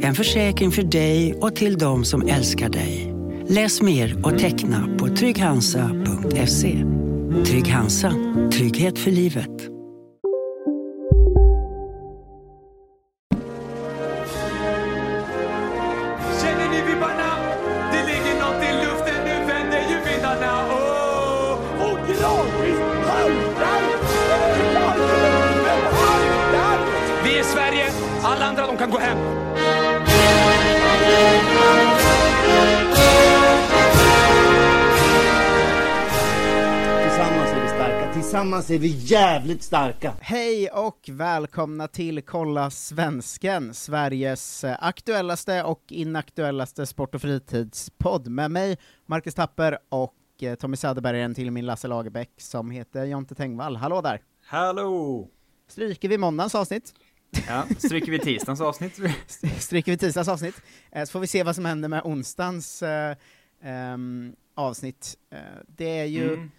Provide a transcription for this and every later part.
En försäkring för dig och till de som älskar dig. Läs mer och teckna på trygghansa.se. Trygg Hansa. Trygghet för livet. Känner ni vibbarna? Det ligger något i luften, nu vänder ju vindarna. Oh, och gradvis haltar Vi är Sverige, alla andra de kan gå hem. Tillsammans är vi jävligt starka. Hej och välkomna till Kolla Svensken, Sveriges eh, aktuellaste och inaktuellaste sport och fritidspodd med mig, Marcus Tapper och eh, Tommy Söderberg, till min Lasse Lagerbäck som heter Jonte Tengvall. Hallå där! Hallå! Stryker vi måndagens avsnitt? Ja, stryker vi tisdagens avsnitt? Stryker vi tisdagens avsnitt? Eh, Så får vi se vad som händer med onsdagens eh, ehm, avsnitt. Eh, det är ju Mm.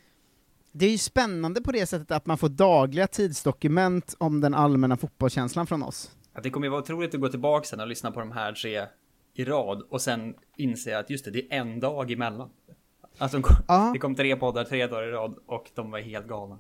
Det är ju spännande på det sättet att man får dagliga tidsdokument om den allmänna fotbollskänslan från oss. Att det kommer ju vara otroligt att gå tillbaka sen och lyssna på de här tre i rad och sen inse att just det, det är en dag emellan. Alltså de kom, Ja. det kom tre poddar tre dagar i rad och de var helt galna.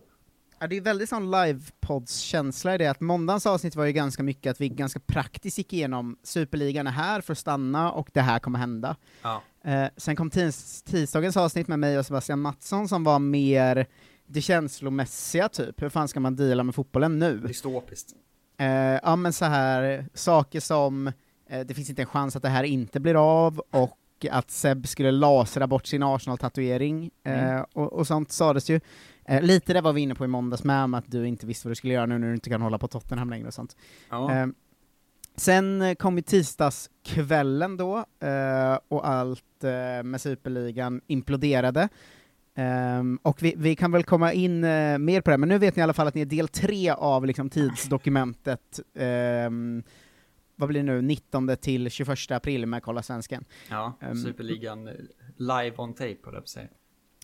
Ja, det är väldigt sån livepods-känsla i det, att måndagens avsnitt var ju ganska mycket att vi ganska praktiskt gick igenom Superligan är här för att stanna och det här kommer hända. Ja. Eh, sen kom tis tisdagens avsnitt med mig och Sebastian Mattsson som var mer det känslomässiga typ, hur fan ska man deala med fotbollen nu? Dystopiskt. Eh, ja men så här saker som, eh, det finns inte en chans att det här inte blir av, och att Seb skulle lasra bort sin Arsenal-tatuering, eh, Mm. och, och sånt sades ju. Eh, lite det var vi inne på i måndags med, om att du inte visste vad du skulle göra nu när du inte kan hålla på Tottenham längre och sånt. Ja. Eh, sen kom ju tisdagskvällen då, eh, och allt eh, med Superligan imploderade. Ehm, och vi, vi kan väl komma in eh, mer på det, men nu vet ni i alla fall att ni är del tre av liksom, tidsdokumentet, ehm, vad blir det nu, 19 till 21 april med Kolla Svensken. ja, ehm, Superligan eh, live on tape, på att säga.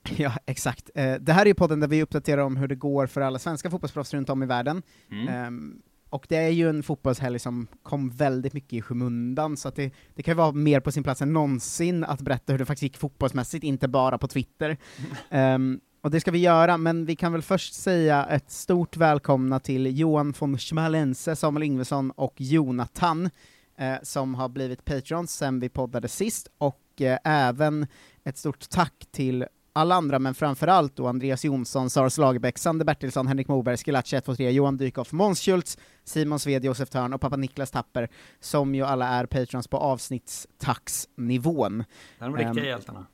Ja, exakt. Eh, det här är ju podden där vi uppdaterar om hur det går för alla svenska fotbollsproffs runt om i världen. Mm. Och det är ju en fotbollshelg som kom väldigt mycket i skymundan, så det, det kan ju vara mer på sin plats än någonsin att berätta hur det faktiskt gick fotbollsmässigt, inte bara på Twitter. Ehm, och det ska vi göra, men vi kan väl först säga ett stort välkomna till Johan von Schmalense, Samuel Ingvesson och Jonathan, eh, som har blivit patrons sen vi poddade sist, och eh, även ett stort tack till alla andra, men framförallt då Andreas Jonsson, Sara Lagerbäck, Sander Bertilsson, Henrik Moberg, Schillaci 123, Johan Dykhoff, Måns Schultz, Simon Sved, Josef Törn och pappa Niklas Tapper, som ju alla är patrons på avsnittstaxnivån. Det är de riktiga Ehm, hjältarna.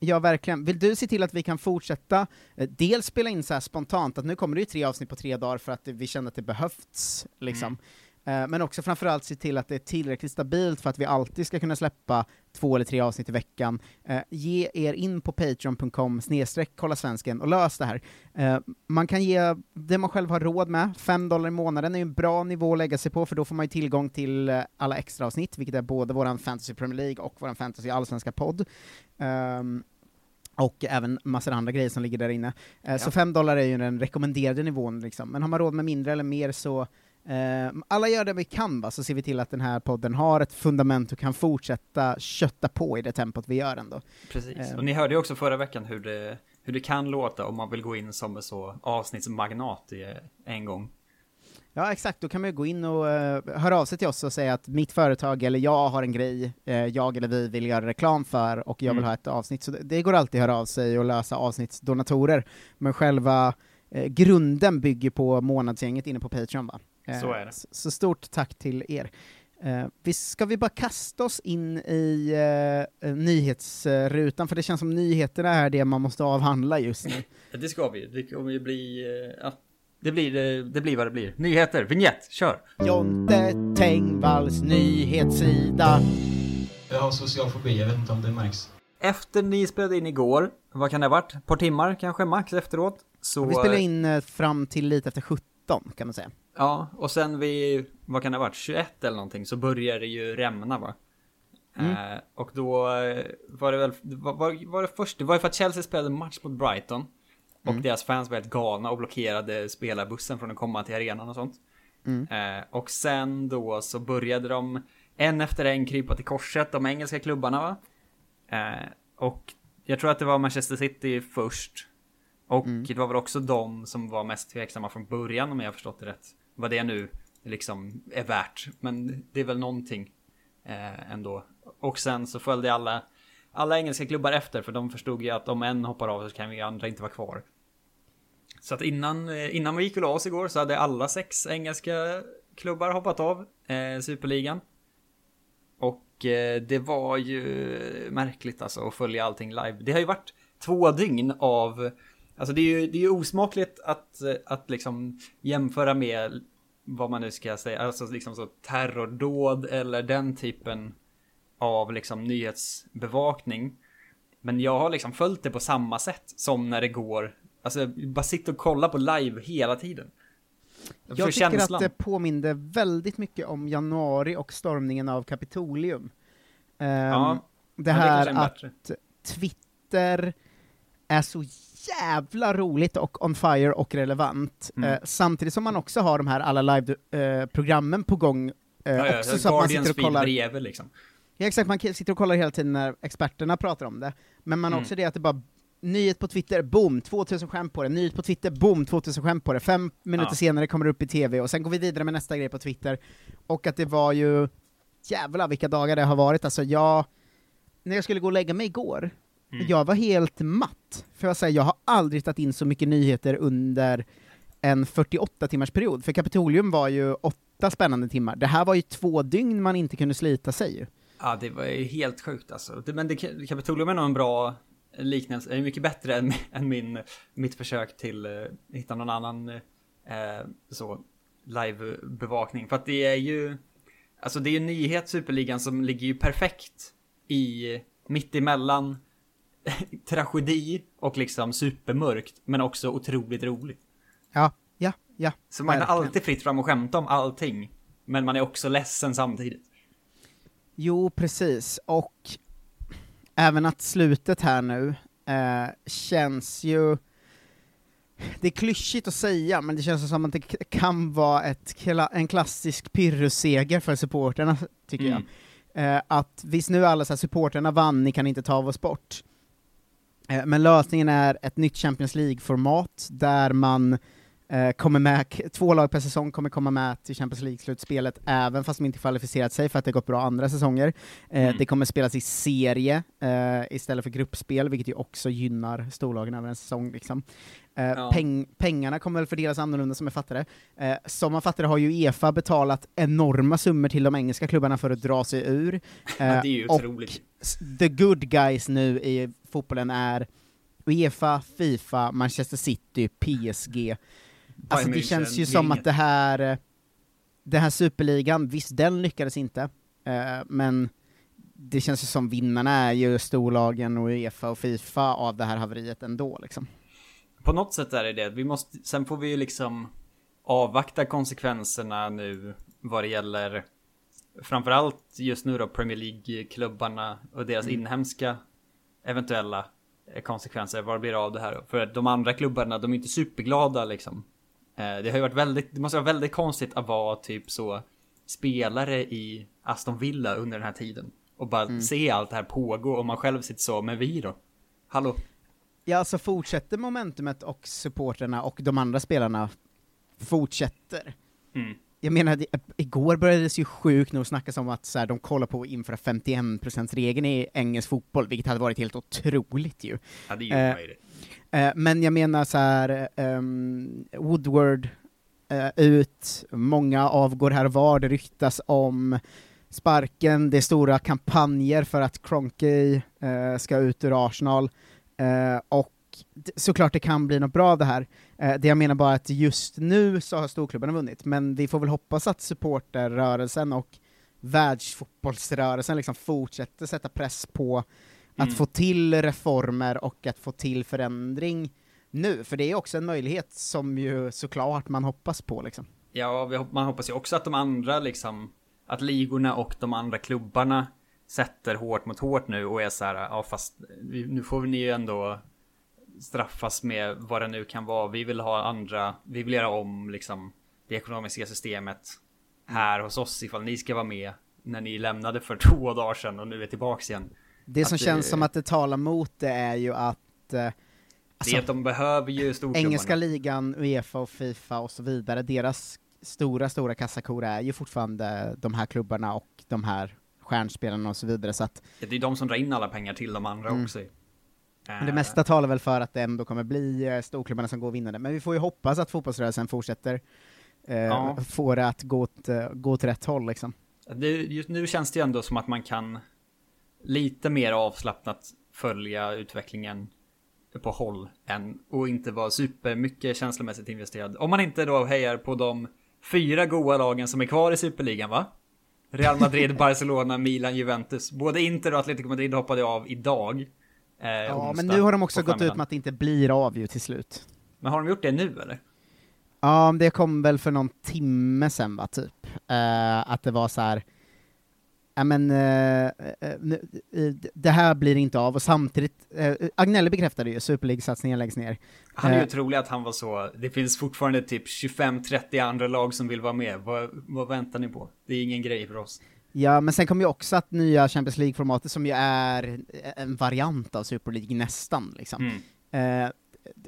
Ja, verkligen. Vill du se till att vi kan fortsätta, eh, dels spela in så här spontant, att nu kommer det ju tre avsnitt på tre dagar för att vi känner att det behövs, liksom. Eh, men också framförallt se till att det är tillräckligt stabilt för att vi alltid ska kunna släppa två eller tre avsnitt i veckan. Eh, ge er in på patreon.com snedstreck kolla svensken och lös det här. Eh, man kan ge det man själv har råd med, 5 dollar i månaden är ju en bra nivå att lägga sig på, för då får man ju tillgång till eh, alla extra avsnitt, vilket är både våran Fantasy Premier League och våran Fantasy Allsvenska podd. Ehm, och även massor andra grejer som ligger där inne. Eh, Så 5 dollar är ju den rekommenderade nivån, liksom. men har man råd med mindre eller mer så eh, alla gör det vi kan, va? så ser vi till att den här podden har ett fundament och kan fortsätta kötta på i det tempot vi gör ändå. Precis. ehm. Och ni hörde ju också förra veckan hur det, hur det kan låta om man vill gå in som en så avsnittsmagnat i en gång. Ja, exakt. Då kan man ju gå in och uh, höra av sig till oss och säga att mitt företag eller jag har en grej eh, jag eller vi vill göra reklam för och jag vill Mm. ha ett avsnitt. Så det, det går alltid att höra av sig och lösa avsnittsdonatorer. Men själva eh, grunden bygger på månadsgänget inne på Patreon va? Eh, Så är det. Så, stort tack till er. Eh, vi, ska vi bara kasta oss in i eh, nyhetsrutan, för det känns som nyheterna är det man måste avhandla just nu. Det ska vi. Det kommer ju bli, eh, ja, det blir, det blir vad det blir. Nyheter, vignett, kör! Jonte Tengvalls nyhetssida. Jag har social fobi, jag vet inte om det märks. Efter ni spelade in igår, vad kan det ha varit? Ett par timmar kanske max efteråt? Så, Vi spelar in fram till lite efter 17 kan man säga. Ja, och sen vid, vad kan det ha varit, 21 eller någonting så börjar det ju rämna va? Eh, och då eh, var det väl, var, var, det först, det var ju för att Chelsea spelade match mot Brighton. Och deras fans var helt galna och blockerade spelarbussen från att komma till arenan och sånt. Eh, och sen då så började de en efter en krypa till korset, de engelska klubbarna va? Eh, och jag tror att det var Manchester City först. Och det var väl också de som var mest tveksamma från början om jag har förstått det rätt. Vad det nu liksom är värt. Men det är väl någonting eh, ändå. Och sen så följde alla, alla engelska klubbar efter för de förstod ju att om en hoppar av så kan vi andra inte vara kvar. Så att innan, eh, innan vi gick och la oss igår så hade alla sex engelska klubbar hoppat av eh, Superligan. Och eh, det var ju märkligt alltså att följa allting live. Det har ju varit två dygn av Alltså det är ju, det är ju osmakligt att, att liksom jämföra med vad man nu ska säga, alltså liksom så terrordåd eller den typen av liksom nyhetsbevakning. Men jag har liksom följt det på samma sätt som när det går, alltså bara sitta och kolla på live hela tiden. Jag För tycker känslan. att det påminde väldigt mycket om januari och stormningen av Kapitolium. Ehm, Ja, det det här är att. Twitter är så jävla roligt och on fire och relevant, Mm. eh, samtidigt som man också har de här alla live-programmen på gång, eh, Ja, ja, också så att man sitter och kollar bredvid liksom. Ja exakt, man sitter och kollar hela tiden när experterna pratar om det, men man har Mm. också det att det bara Nyhet på Twitter, boom, 2000 skämt på det, nyhet på Twitter, boom, 2000 skämt på det, fem minuter Ja. senare kommer det upp i TV, och sen går vi vidare med nästa grej på Twitter, och att det var ju, jävlar vilka dagar det har varit, alltså jag, när jag skulle gå och lägga mig igår, Mm. jag var helt matt, för jag säger, jag har aldrig tagit in så mycket nyheter under en 48 timmars period, för Kapitolium var ju åtta spännande timmar, det här var ju två dygn man inte kunde slita sig ju. Ja, det var ju helt sjukt alltså. Det, men det, Kapitolium är nog en bra liknelse, är mycket bättre än, än min, mitt försök till uh, hitta någon annan eh, så livebevakning. För att det är ju, alltså det är ju nyhet Superligan som ligger ju perfekt i mitt emellan tragedi och liksom supermörkt, men också otroligt roligt. Ja, ja, ja. Så man verkligen. alltid fritt fram och skämta om allting, men man är också ledsen samtidigt. Jo, precis. Och även att slutet här nu eh, känns ju... Det är klyschigt att säga, men det känns som att det kan vara ett, en klassisk pyrrusseger för supporterna, tycker Mm. jag. Eh, att visst, nu är alla så här, supporterna vann, ni kan inte ta oss bort. Eh, men lösningen är ett nytt Champions League-format, där man eh, kommer med, två lag per säsong kommer komma med till Champions League-slutspelet, även fast de inte kvalificerat sig för att det gått bra andra säsonger. Eh, Mm. Det kommer spelas i serie eh, istället för gruppspel, vilket ju också gynnar storlagen över en säsong. Liksom. Eh, Ja. peng, pengarna kommer väl fördelas annorlunda som jag fattar det. Som man fattar det har ju Uefa betalat enorma summor till de engelska klubbarna för att dra sig ur. Det är ju och otroligt. s- the good guys nu i fotbollen är Uefa, Fifa, Manchester City, PSG. Alltså det känns ju som att det här, eh, det här superligan, visst den lyckades inte, eh, men det känns ju som vinnarna är ju storlagen och Uefa och Fifa av det här haveriet ändå liksom. På något sätt är det det. Vi måste, sen får vi ju liksom avvakta konsekvenserna nu vad det gäller framförallt just nu då Premier League-klubbarna och deras inhemska eventuella konsekvenser. Vad det blir av det här. För de andra klubbarna, de är inte superglada liksom. Eh, Det har ju varit väldigt, det måste vara väldigt konstigt att vara typ så spelare i Aston Villa under den här tiden. Och bara se allt det här pågå och man själv sitter så, men vi då? Hallå? Ja, alltså fortsätter momentumet och supporterna och de andra spelarna fortsätter, Mm. jag menar, det, igår började det ju sjukt nog snackas om att så här, de kollar på att införa 51%-regeln i engelsk fotboll, vilket hade varit helt otroligt ju. Ja, det är ju Eh. Eh, men jag menar så här, um, Woodward eh, ut, många avgår här och var, det ryktas om sparken, det är stora kampanjer för att Kroenke eh, ska ut ur Arsenal, eh, och såklart det kan bli något bra av det här. Eh, det jag menar bara att just nu så har storklubbarna vunnit, men vi får väl hoppas att supporterrörelsen och världsfotbollsrörelsen liksom fortsätter sätta press på att Mm. få till reformer och att få till förändring nu, för det är också en möjlighet som ju såklart man hoppas på liksom. Ja, man hoppas ju också att de andra liksom, att ligorna och de andra klubbarna sätter hårt mot hårt nu och är så här, ja fast nu får ni ju ändå straffas med vad det nu kan vara. Vi vill ha andra, vi vill göra om liksom det ekonomiska systemet här hos oss ifall ni ska vara med när ni lämnade för två dagar sedan och nu är tillbaks igen. Det som känns som att det talar mot det är ju att eh, det alltså, att de behöver ju storklubbarna. engelska ligan, Uefa och Fifa och så vidare, deras stora, stora kassakor är ju fortfarande de här klubbarna och de här stjärnspelarna och så vidare, så att Det är de som drar in alla pengar till de andra Mm. också. Men det mesta talar väl för att det ändå kommer bli eh, storklubbarna som går vinnande, men vi får ju hoppas att fotbollsrörelsen fortsätter eh, Ja. få det att gå åt, eh, gå åt rätt håll liksom. Det, just nu känns det ju ändå som att man kan lite mer avslappnat följa utvecklingen på håll än och inte vara supermycket känslomässigt investerad. Om man inte då hejar på de fyra goa lagen som är kvar i superligan va? Real Madrid, Barcelona, Milan, Juventus. Både Inter och Atletico Madrid hoppade av idag. Eh, Ja, onsdag men nu har de också gått ut med att det inte blir av ju till slut. Men har de gjort det nu eller? Ja, det kom väl för någon timme sen va, typ. Eh, att det var så här. Ja men, eh, eh, eh, det här blir inte av, och samtidigt, eh, Agnelli bekräftade ju, Super League-satsningen läggs ner. Han är ju otrolig att han var så. Det finns fortfarande typ 25-30 andra lag som vill vara med. Vad, vad väntar ni på? Det är ingen grej för oss. Ja, men sen kom ju också att nya Champions League-formatet, som ju är en variant av Super League nästan, liksom. Mm.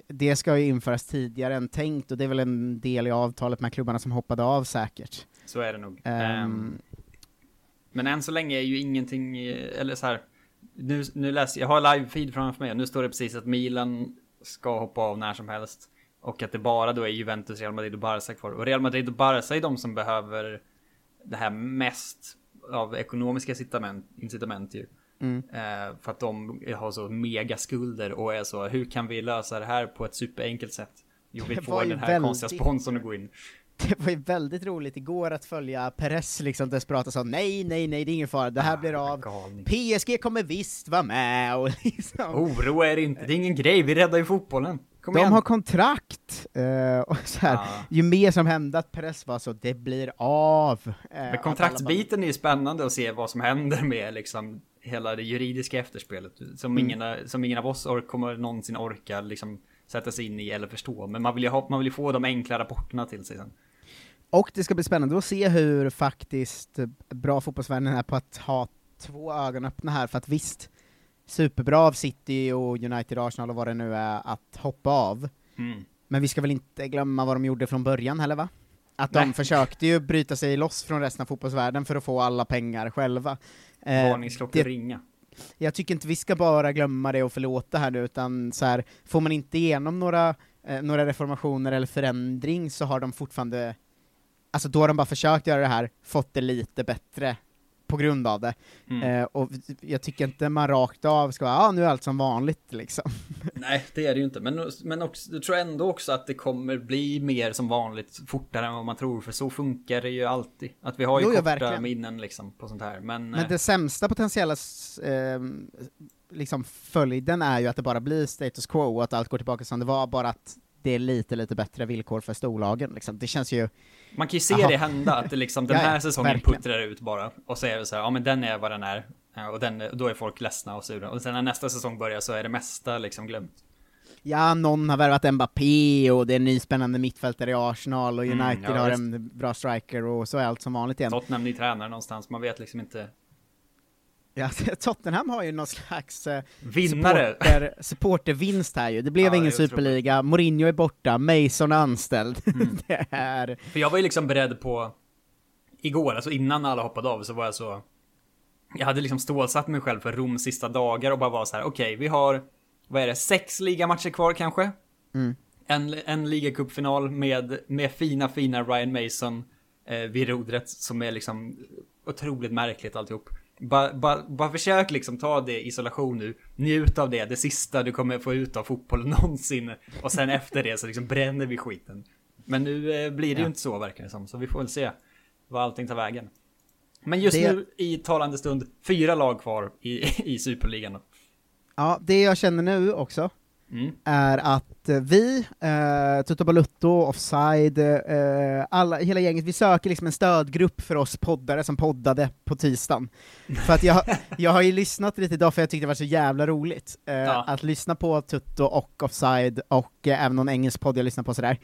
Det ska ju införas tidigare än tänkt, och det är väl en del i avtalet med klubbarna som hoppade av säkert. Så är det nog. Ehm, men än så länge är ju ingenting, eh, eller så här. Nu, nu läser jag, har live-feed framför mig nu står det precis att Milan ska hoppa av när som helst. Och att det bara då är Juventus, Real Madrid och Barca kvar. Och Real Madrid och Barca är de som behöver det här mest av ekonomiska incitament, incitament ju. Mm. Eh, för att de har så mega skulder och är så, hur kan vi lösa det här på ett superenkelt sätt? Jo, vi får den här väldigt- konstiga sponsorn att gå in. Det var ju väldigt roligt igår att följa Perez liksom desperat och sa nej, nej, nej, det är ingen fara, det här blir av. Galning. PSG kommer visst vara med och liksom. Oroa er inte, det är ingen grej, vi räddar ju fotbollen. Kom De igen. har kontrakt! eh, och så här, Ja. ju mer som hände att Perez var så, det blir av. eh, Men kontraktsbiten är ju spännande att se vad som händer med liksom hela det juridiska efterspelet. Som, Mm. ingen, som ingen av oss or- kommer någonsin orka liksom sätta sig in i eller förstå. Men man vill ju, ha, man vill få de enkla rapporterna till sig sen. Och det ska bli spännande att se hur faktiskt eh, bra fotbollsvärlden är på att ha två ögon öppna här, för att visst, superbra av City och United, Arsenal och vad det nu är att hoppa av. Mm. Men vi ska väl inte glömma vad de gjorde från början heller va? Att de Nej. försökte ju bryta sig loss från resten av fotbollsvärlden för att få alla pengar själva. Eh, Varningsklockor det- ringa jag tycker inte vi ska bara glömma det och förlåta här nu, utan så här, får man inte igenom några, eh, några reformationer eller förändring så har de fortfarande, alltså då har de bara försökt göra det här, fått det lite bättre på grund av det. Mm. Eh, och jag tycker inte man rakt av ska vara, ah, nu är allt som vanligt liksom. Nej, det är det ju inte. Men, men också, jag tror ändå också att det kommer bli mer som vanligt fortare än vad man tror. För så funkar det ju alltid. Att vi har ju Jo, korta verkligen. minnen liksom på sånt här. Men, Men eh, det sämsta potentiella eh, liksom följden är ju att det bara blir status quo och att allt går tillbaka som det var, bara att det är lite, lite bättre villkor för storlagen liksom. Det känns ju, Man kan ju se Aha. det hända att det liksom den ja, här säsongen verkligen. puttrar ut bara och så är det så här, ja men den är vad den är Ja, och den, då är folk ledsna och sura och sen när nästa säsong börjar så är det mesta liksom glömt. ja, någon har värvat Mbappé och det är en ny spännande mittfältare i Arsenal och Mm, United ja, har en bra striker och så är allt som vanligt igen. Tottenham ny tränare någonstans, man vet liksom inte. Ja, Tottenham har ju någon slags eh, Vinnare. supporter, supportervinst här ju. Det blev Ja, ingen superliga, Mourinho är borta, Mason är anställd. Mm. det är... För jag var ju liksom beredd på igår, alltså innan alla hoppade av så var jag så... Jag hade liksom stålsatt mig själv för Rom sista dagar och bara var så här: okej, vi har, vad är det, sex ligamatcher kvar kanske? En, en ligacupfinal med, med fina, fina Ryan Mason eh, vid rodret som är liksom otroligt märkligt alltihop. Bara ba, ba försök liksom ta det i isolation nu, njut av det, det sista du kommer få ut av fotboll någonsin. Och sen efter det så liksom bränner vi skiten. Men nu eh, blir det ju inte så verkar det som, så vi får väl se vad allting tar vägen. Men just Det- nu i talande stund, fyra lag kvar i, i Superligan. då. Ja, det jag känner nu också, Mm. är att eh, vi, eh, Tutto Balutto, Offside, eh, alla, hela gänget, vi söker liksom en stödgrupp för oss poddare som poddade på tisdagen. För att jag, jag har ju lyssnat lite idag för jag tyckte det var så jävla roligt eh, Ja. att lyssna på Tutto och Offside och eh, även någon engelsk podd jag lyssnar på sådär.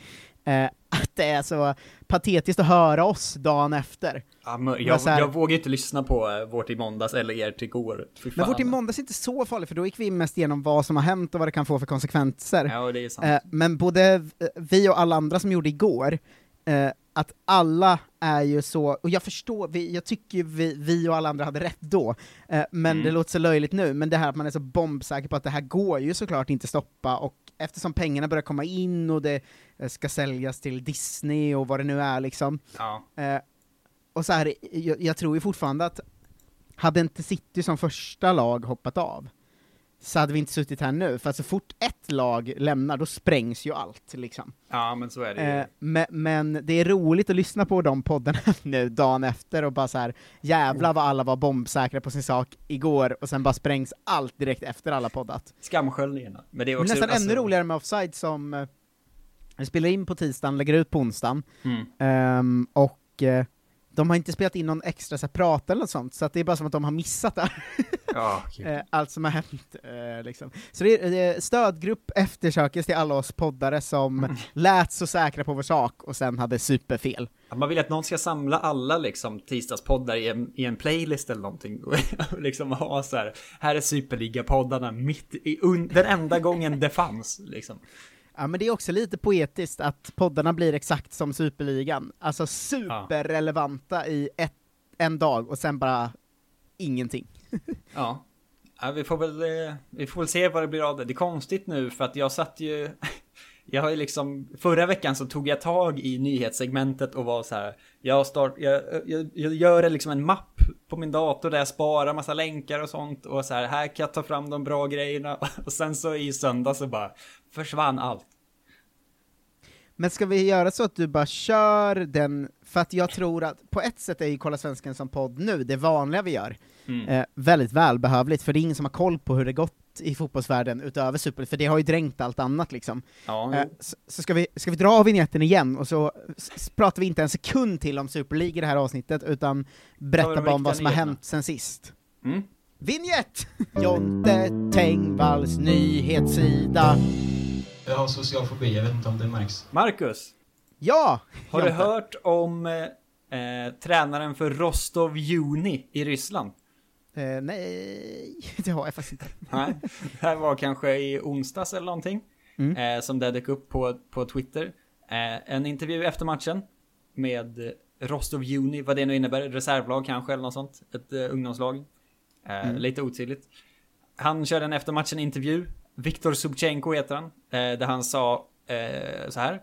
Eh, att det är så patetiskt att höra oss dagen efter. Ja, men jag, här- jag vågar inte lyssna på eh, vårt i måndags eller er till igår. Men vårt i måndags är inte så farligt, för då gick vi mest igenom vad som har hänt och vad det kan få för konsekvenser. Ja, det är sant. Eh, men både vi och alla andra som gjorde igår, eh, att alla är ju så, och jag förstår, vi, jag tycker ju vi, vi och alla andra hade rätt då, eh, men Mm. det låter så löjligt nu, men det här att man är så bombsäker på att det här går ju såklart inte stoppa, och eftersom pengarna börjar komma in och det eh, ska säljas till Disney och vad det nu är liksom, Ja. Eh, och så här, jag, jag tror ju fortfarande att hade inte City som första lag hoppat av, så hade vi inte suttit här nu, för att så fort ett lag lämnar, då sprängs ju allt liksom. ja, men så är det ju. Eh, men, men det är roligt att lyssna på de poddarna nu dagen efter och bara så här jävla vad alla var bombsäkra på sin sak igår, och sen bara sprängs allt direkt efter alla poddat. Skamsköljningarna. Men det är Men också... nästan alltså- ännu roligare med Offside som eh, vi spelar in på tisdagen, lägger ut på onsdagen, Mm. Ehm, och eh, de har inte spelat in någon extra så här, prat eller något sånt, så att det är bara som att de har missat det. Ja, gud. Eh, allt som har hänt. eh, liksom. Så det är, stödgrupp eftersökes till alla oss poddare som lät så säkra på vår sak och sen hade superfel. Att Man vill att någon ska samla alla liksom tisdagspoddar i en, i en playlist eller någonting. Och liksom ha så här, här är superliga-poddarna mitt i, un, den enda gången det fanns liksom. Ja men det är också lite poetiskt att poddarna blir exakt som Superligan, alltså superrelevanta i ett, en dag och sen bara ingenting. Ja. ja vi, får väl, eh, vi får väl se vad det blir av det. Det är konstigt nu för att jag satt ju... Jag har ju liksom, förra veckan så tog jag tag i nyhetssegmentet och var så här. Jag, start, jag, jag, jag gör liksom en mapp på min dator där jag sparar massa länkar och sånt och så här, här kan jag ta fram de bra grejerna. Och sen så i söndag så bara försvann allt. Men ska vi göra så att du bara kör den, för att jag tror att på ett sätt är ju Kolla Svensken som podd nu, det vanliga vi gör, Mm. eh, väldigt välbehövligt, för det är ingen som har koll på hur det gått i fotbollsvärlden utöver Super, för det har ju dränkt allt annat liksom. Ja, Eh, så så ska, vi, ska vi dra av vignetten igen, och så pratar vi inte en sekund till om Superliga i det här avsnittet, utan Tar berättar bara om vad som har hänt sen sist. Mm. Vignett! Jonte Tengvalls nyhetssida. Jag har social fobi, jag vet inte om det märks. Marcus, Ja! har du Jonte. hört om eh, eh, tränaren för Rostov Juni i Ryssland? Eh, nej, det har jag faktiskt inte. Nej, det här var kanske i onsdags eller någonting. Mm. Eh, som det dök upp på, på Twitter. Eh, en intervju efter matchen med Rostov Juni, vad det nu innebär. Reservlag kanske eller något sånt. Ett eh, ungdomslag. Eh, Lite otydligt. Han körde en efter matchen intervju. Viktor Subchenko heter han. Eh, där han sa så här.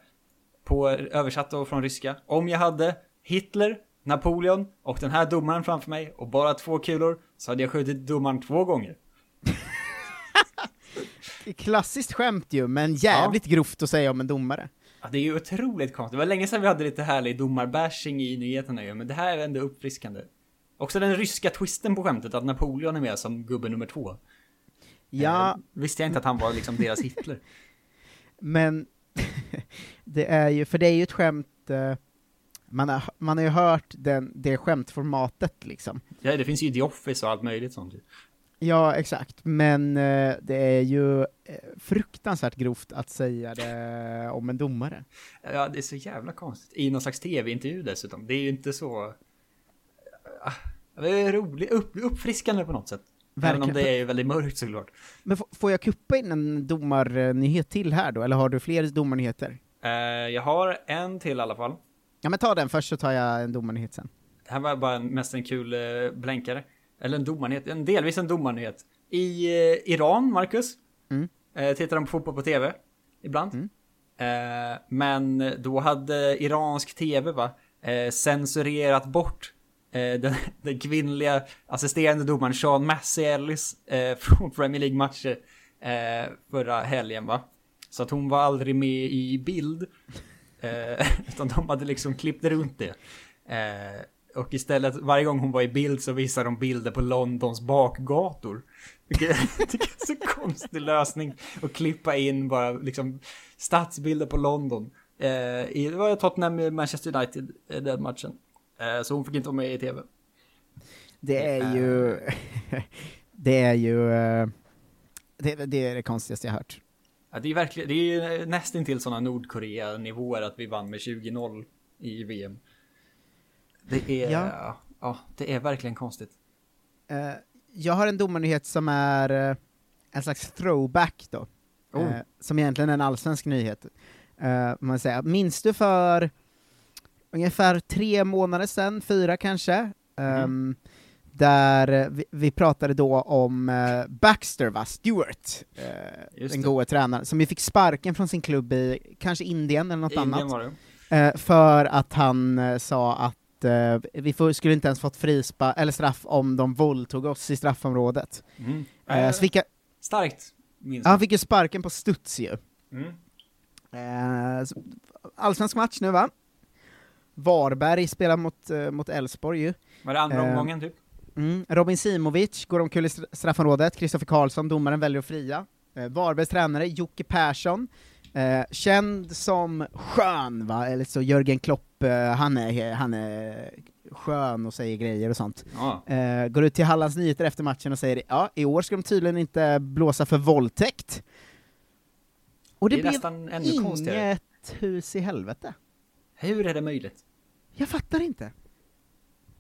På översatt då från ryska. Om jag hade Hitler, Napoleon och den här domaren framför mig och bara två kulor så hade jag skjutit domaren två gånger. Klassiskt skämt ju, men jävligt grovt att säga om en domare. Ja, det är ju otroligt konstigt. Det var länge sedan vi hade lite härlig domarbashing i nyheterna ju, men det här är ändå uppfriskande. Också den ryska twisten på skämtet att Napoleon är med som gubbe nummer två. Ja, Eh, visste jag inte att han var liksom deras Hitler. men det är ju, för det är ju ett skämt, eh, man har, man har ju hört den, det skämtformatet liksom. Ja, det finns ju The Office och allt möjligt sånt. Ja, exakt, men eh, det är ju eh, fruktansvärt grovt att säga det om en domare. Ja, det är så jävla konstigt. I någon slags tv-intervju dessutom. Det är ju inte så... Ah, Det är roligt, upp, uppfriskande på något sätt. Även om Verkligen. det är väldigt mörkt såklart. Men får jag kuppa in en domarnyhet till här då, eller har du fler domarnyheter? Eh, jag har en till i alla fall. Ja men ta den först så tar jag en domarnyhet sen. det här var bara mest en kul eh, blänkare. Eller en domarnyhet, en delvis en domarnyhet. I eh, Iran, Marcus, Mm. eh, tittar de på fotboll på tv ibland. Eh, men då hade iransk tv va, eh, censurerat bort eh, den, den kvinnliga assisterande domaren Sean Massey Ellis från Premier League-matcher förra helgen va. Så att hon var aldrig med i bild. Eh, utan de hade liksom klippt runt det. Eh, och istället, varje gång hon var i bild så visade de bilder på Londons bakgator. Vilket jag tycker är så konstig lösning. Att klippa in bara liksom stadsbilder på London. Eh, i, det var Tottenham Manchester United, eh, den matchen. Eh, så hon fick inte vara med i tv. Det är ju... det är ju... eh, Det, det är det konstigaste jag hört. Ja, det är verkligen, det är nästan till sådana Nordkorea-nivåer att vi vann med 20-0 i VM. Det är, Ja. ja. det är verkligen konstigt. Eh, jag har en domarnyhet som är eh, en slags throwback då. Oh. Som egentligen är en allsvensk nyhet. Man säger. Minns du för ungefär tre månader sedan, fyra kanske, ehm, där eh, vi, vi pratade då om eh, Baxter, va? Stewart, eh, den goa tränaren, som ju fick sparken från sin klubb i kanske Indien eller något Indien annat. Eh, för att han eh, sa att eh, vi får, skulle inte ens fått frispa, eller straff om de våldtog oss i straffområdet. Mm. Eh, så fick jag, Starkt, minns han fick ju sparken på studs ju. Mm. Så- allsvensk match nu va? Varberg spelar mot, eh, mot Elfsborg ju. Var det andra omgången typ? Mm. Robin Simovic går omkull i stra- straffområdet, Kristoffer Karlsson, domaren, väljer att fria. Eh, Varbergs tränare, Jocke Persson, eh, känd som skön va, eller så Jörgen Klopp, eh, han, är, han är skön och säger grejer och sånt. Ja. Eh, går ut till Hallands Nyheter efter matchen och säger ja, i år ska de tydligen inte blåsa för våldtäkt. Och det, Det är blev nästan ännu konstigare. inget hus i helvete. Hur är det möjligt? Jag fattar inte.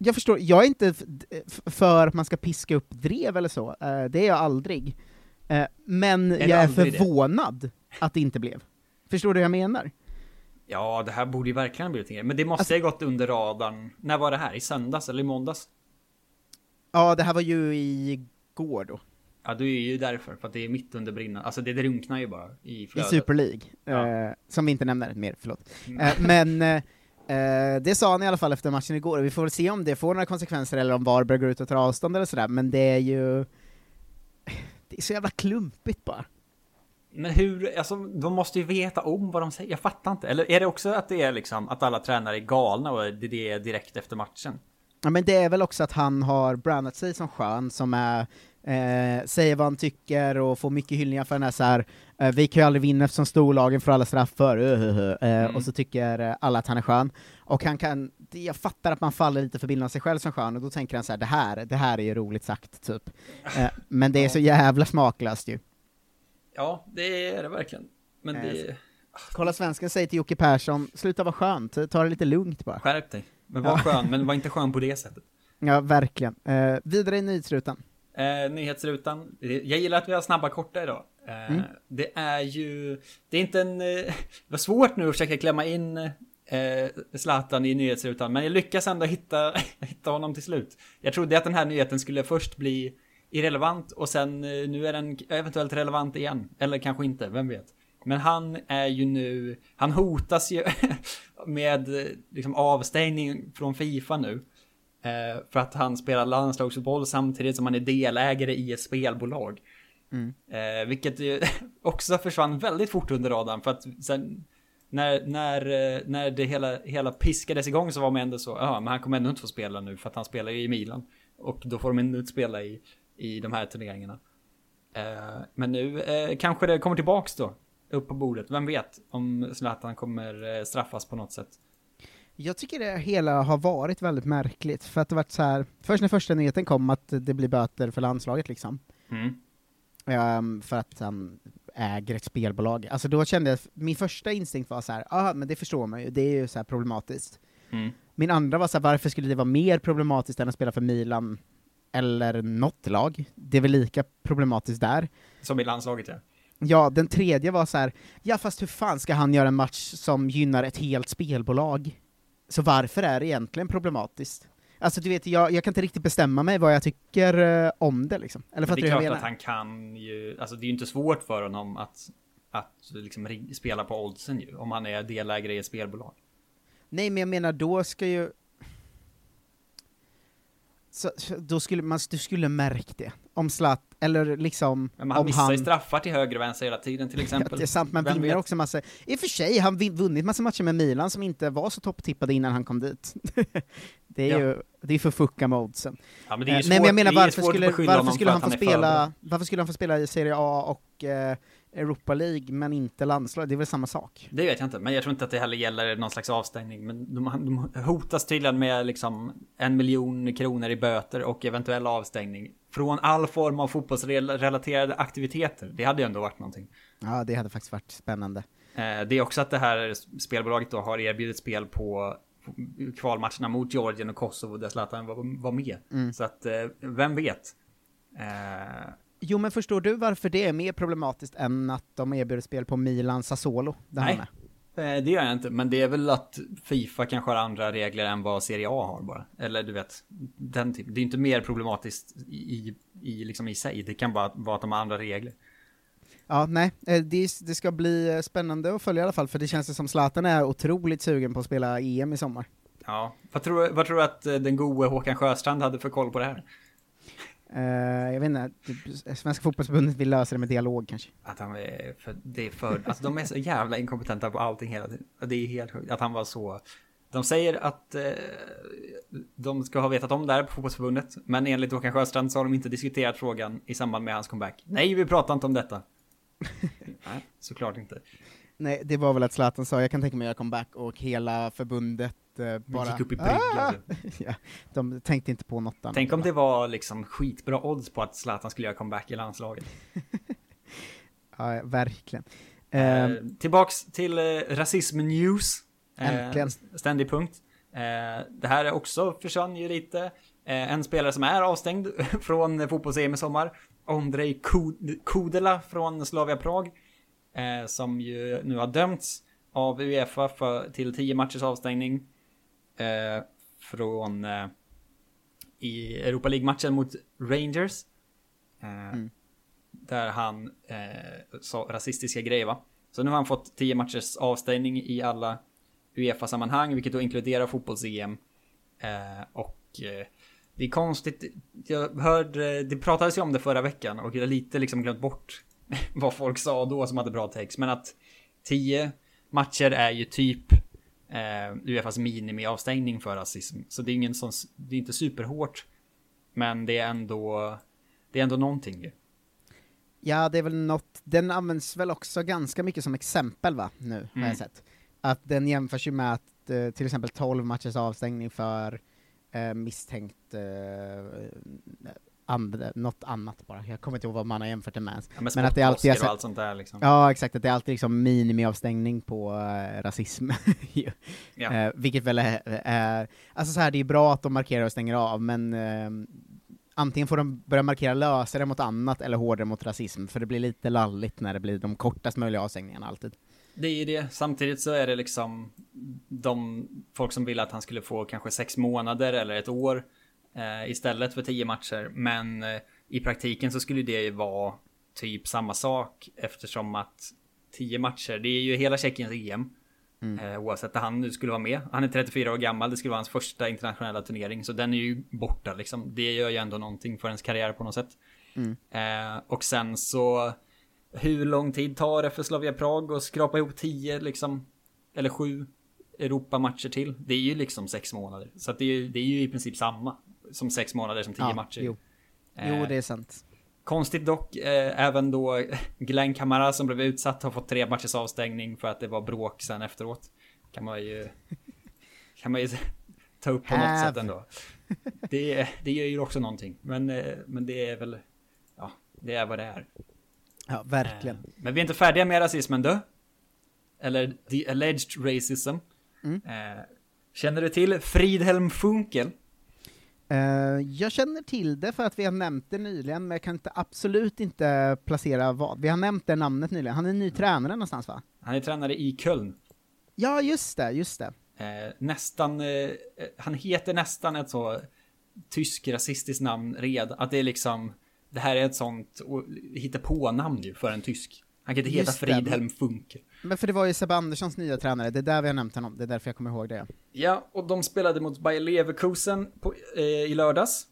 Jag förstår, jag är inte för att man ska piska upp drev eller så, eh, det är jag aldrig. Eh, men Är jag är aldrig det? förvånad att det inte blev. Förstår du vad jag menar? Ja, det här borde ju verkligen ha blivit en grej. Men det måste Alltså- ha gått under radarn. När var det här? I söndags eller i måndags? Ja, det här var ju igår då, Ja, du är ju därför. För att det är mitt under brinnande. Alltså det drunknar ju bara i i flödet. Super League, Ja. Mm. eh, som vi inte nämner mer, förlåt. Eh, men eh, eh, det sa han i alla fall efter matchen igår, och vi får väl se om det får några konsekvenser eller om Varberg går ut och tar avstånd eller sådär, men det är ju... Det är så jävla klumpigt bara. Men hur, alltså de måste ju veta om vad de säger. Jag fattar inte. Eller är det också att det är liksom att alla tränare är galna och det är direkt efter matchen? Ja men det är väl också att han har brandat sig som skön, som är, eh, säger vad han tycker och får mycket hyllningar för den här så här, eh, vi kan ju aldrig vinna eftersom storlagen får alla straffar, uh, uh, uh, eh, Mm. och så tycker eh, alla att han är skön. Och han kan, jag fattar att man faller lite för bilden av sig själv som skön, och då tänker han så här, det här, det här är ju roligt sagt, typ. Eh, men det är så jävla smaklöst ju. Ja, det är det verkligen. Men Eh, det... Kolla svensken säger till Jocke Persson, sluta vara skönt, ta det lite lugnt bara. Skärp dig. Men var Ja. skön, men var inte skön på det sättet. Ja, verkligen. Eh, vidare i nyhetsrutan. Eh, nyhetsrutan. Jag gillar att vi har snabba korta idag. Eh, Mm. Det är ju... Det är inte en... Eh, det var svårt nu att försöka klämma in eh, Zlatan i nyhetsrutan, men jag lyckas ändå hitta, hitta honom till slut. Jag trodde att den här nyheten skulle först bli irrelevant och sen eh, nu är den eventuellt relevant igen. Eller kanske inte, vem vet. Men han är ju nu, han hotas ju med liksom avstängning från Fifa nu. Eh, för att han spelar landslagsfotboll samtidigt som han är delägare i ett spelbolag. Mm. Eh, vilket också försvann väldigt fort under radarn för att sen när, när, eh, när det hela, hela piskades igång så var man ändå så, ja men han kommer ändå inte få spela nu för att han spelar ju i Milan. Och då får de ändå inte spela i, i de här turneringarna. Men nu kanske det kommer tillbaks då, upp på bordet. Vem vet om Zlatan kommer eh, straffas på något sätt. Jag tycker det hela har varit väldigt märkligt, för att det varit så här. först när första nyheten kom att det blir böter för landslaget liksom, Mm. Ehm, för att han äger ett spelbolag. Alltså då kände jag, min första instinkt var så här, ja men det förstår man ju, det är ju så här problematiskt. Mm. Min andra var så här, varför skulle det vara mer problematiskt än att spela för Milan eller något lag? Det är väl lika problematiskt där. Som i landslaget ja. Ja, den tredje var så här, ja fast hur fan ska han göra en match som gynnar ett helt spelbolag? Så varför är det egentligen problematiskt? Alltså du vet, jag, jag kan inte riktigt bestämma mig vad jag tycker eh, om det liksom. Eller fattar det är klart att han kan ju, alltså det är ju inte svårt för honom att, att liksom spela på oddsen ju, om han är delägare i ett spelbolag. Nej, men jag menar, då ska ju... Så, då skulle man, du skulle märkt det. Om Zlat, eller liksom, Men han om missar han... ju straffar till höger och vänster hela tiden till Ja, exempel. det är sant, men Vem vinner vet? också massa... I och för sig, han vunnit massa matcher med Milan som inte var så topptippade innan han kom dit. det är Ja. ju, det är för fucka med oddsen. Ja, men det är ju Eh, Nej men jag svårt- menar varför svårt skulle, varför skulle han att få spela, varför skulle han få spela i Serie A och eh, Europa League men inte landslag? Det är väl samma sak? Det vet jag inte, men jag tror inte att det heller gäller någon slags avstängning. Men de, de hotas tydligen med liksom en miljon kronor i böter och eventuell avstängning. Från all form av fotbollsrelaterade aktiviteter. Det hade ju ändå varit någonting. Ja, det hade faktiskt varit spännande. Eh, Det är också att det här spelbolaget då har erbjudit spel på kvalmatcherna mot Georgien och Kosovo där Zlatan var, med. Mm. Så att, eh, vem vet? Eh, Jo, men förstår du varför det är mer problematiskt än att de erbjuder spel på Milan Sassuolo? Nej. Eh, Det gör jag inte, men det är väl att Fifa kanske har andra regler än vad Serie A har bara. Eller du vet, den typ. Det är inte mer problematiskt i, i, liksom i sig. Det kan bara vara att de har andra regler. Ja, nej, eh, det, det ska bli eh, spännande att följa i alla fall, för det känns som Zlatan är otroligt sugen på att spela EM i sommar. Ja, vad tror, vad tror du att den gode Håkan Sjöstrand hade för koll på det här? Eh, jag vet inte, typ, Svenska fotbollsförbundet vill lösa det med dialog kanske. Att han är för, det är för, alltså de är så jävla inkompetenta på allting hela tiden. Det är helt sjukt att han var så. De säger att eh, de ska ha vetat om det här på fotbollsförbundet. Men enligt Håkan Sjöstrand så har de inte diskuterat frågan i samband med hans comeback. Nej, vi pratar inte om detta. Nej, såklart inte. Nej, det var väl att Zlatan sa, jag kan tänka mig att göra comeback, och hela förbundet eh, bara... gick upp i brygga, "Ah!" ja, de tänkte inte på något annat. Tänk om det var liksom skitbra odds på att Zlatan skulle göra comeback i landslaget. Ja, verkligen. Eh, Eh, tillbaks till eh, rasism news. Eh, Äntligen. ständig punkt. Eh, det här är också försvann ju lite. Eh, en spelare som är avstängd från fotbolls-EM i sommar. Ondrej Kud- Kudela från Slavia Prag. Eh, som ju nu har dömts av Uefa för, till 10 matchers avstängning. Eh, från eh, i Europa League-matchen mot Rangers. Eh, Där han eh, sa rasistiska grejer va. Så nu har han fått 10 matchers avstängning i alla Uefa-sammanhang, vilket då inkluderar fotbolls-EM. Eh, och det är konstigt, jag hörde, det pratades ju om det förra veckan och jag har lite liksom glömt bort vad folk sa då som hade bra text. Men att 10 matcher är ju typ eh, Uefas minimiavstängning för rasism. Så det är ingen sån, det är inte superhårt. Men det är ändå, det är ändå någonting. Ja, det är väl något, den används väl också ganska mycket som exempel va, nu, har Mm. jag sett. Att den jämförs ju med att eh, till exempel 12 matchers avstängning för eh, misstänkt eh, and, något annat bara. Jag kommer inte ihåg vad man har jämfört det med. Ja, med Men att det alltid är så- allt sånt där liksom. Ja, exakt, att det är alltid liksom minimiavstängning på eh, rasism. Ja. Eh, vilket väl är, är, alltså så här, det är bra att de markerar och stänger av, men eh, antingen får de börja markera lösare mot annat eller hårdare mot rasism, för det blir lite lalligt när det blir de kortast möjliga avstängningarna alltid. Det är ju det. Samtidigt så är det liksom de folk som vill att han skulle få kanske sex månader eller ett år eh, istället för tio matcher. Men eh, i praktiken så skulle det ju vara typ samma sak eftersom att tio matcher, det är ju hela Tjeckiens EM. Eh, oavsett att han nu skulle vara med. Han är 34 år gammal, det skulle vara hans första internationella turnering. Så den är ju borta liksom. Det gör ju ändå någonting för ens karriär på något sätt. Eh, och sen så hur lång tid tar det för Slavia Prag att skrapa ihop 10 liksom, eller 7 Europamatcher till? Det är ju liksom 6 månader. Så det, är, det är ju i princip samma som 6 månader som 10 Ja, matcher. Jo. Eh, jo, det är sant. Konstigt dock, eh, även då Glenn Kamara som blev utsatt har fått tre matchers avstängning för att det var bråk sen efteråt. Kan man ju... Kan man ju ta upp på något sätt ändå. Det, det gör ju också någonting. Men, eh, men det är väl... Ja, det är vad det är. Ja, verkligen. Eh, Men vi är inte färdiga med rasismen du. Eller the alleged racism. Mm. Eh, känner du till Fridhelm Funkel? Eh, jag känner till det för att vi har nämnt det nyligen, men jag kan inte, absolut inte placera vad. Vi har nämnt det namnet nyligen. Han är ny tränare någonstans va? Han är tränare i Köln. Ja, just det, just det. Eh, nästan, eh, han heter nästan ett så tysk rasistiskt namn red. Att det är liksom, det här är ett sånt hittepå-namn ju för en tysk. Han kan inte heta. Fridhelm Funke. Men för det var ju Sebbe Anderssons nya tränare, det är där vi har nämnt honom, det är därför jag kommer ihåg det. Ja, och de spelade mot Bayer Leverkusen på, eh, i lördags.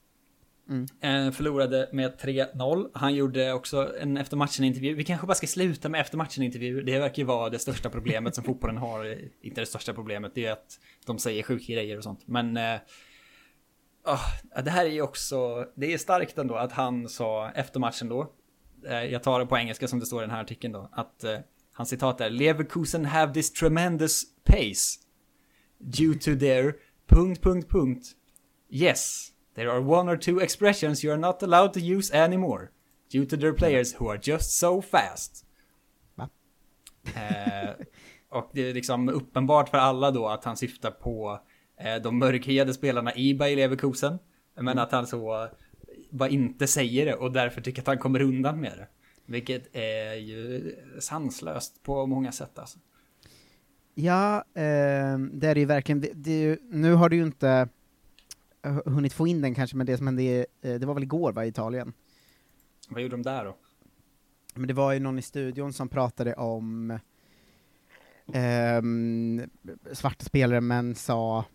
Mm. Eh, förlorade med 3-0. Han gjorde också en efter matchen-intervju. Vi kanske bara ska sluta med efter matchen-intervju. Det verkar ju vara det största problemet som fotbollen har. Inte det största problemet, det är att de säger sjuka grejer och sånt. Men eh, ah, det här är ju också, det är starkt ändå att han sa efter matchen då. Eh, jag tar det på engelska som det står i den här artikeln då. Att eh, hans citat är Leverkusen have this tremendous pace due to their... punkt, punkt, punkt. Yes, there are one or two expressions you are not allowed to use anymore. Due to their players who are just so fast. Va? Eh, och det är liksom uppenbart för alla då att han syftar på eh, de mörkhyade spelarna i Bayer Leverkusen. Men att han så bara inte säger det och därför tycker att han kommer undan med det. Vilket är ju sanslöst på många sätt alltså. Ja, eh, det är det ju verkligen. Det, det ju, nu har du ju inte eh, hunnit få in den kanske, men det som hände, i, eh, det var väl igår va, i Italien? Vad gjorde de där då? Men det var ju någon i studion som pratade om ehm, svarta spelare, men sa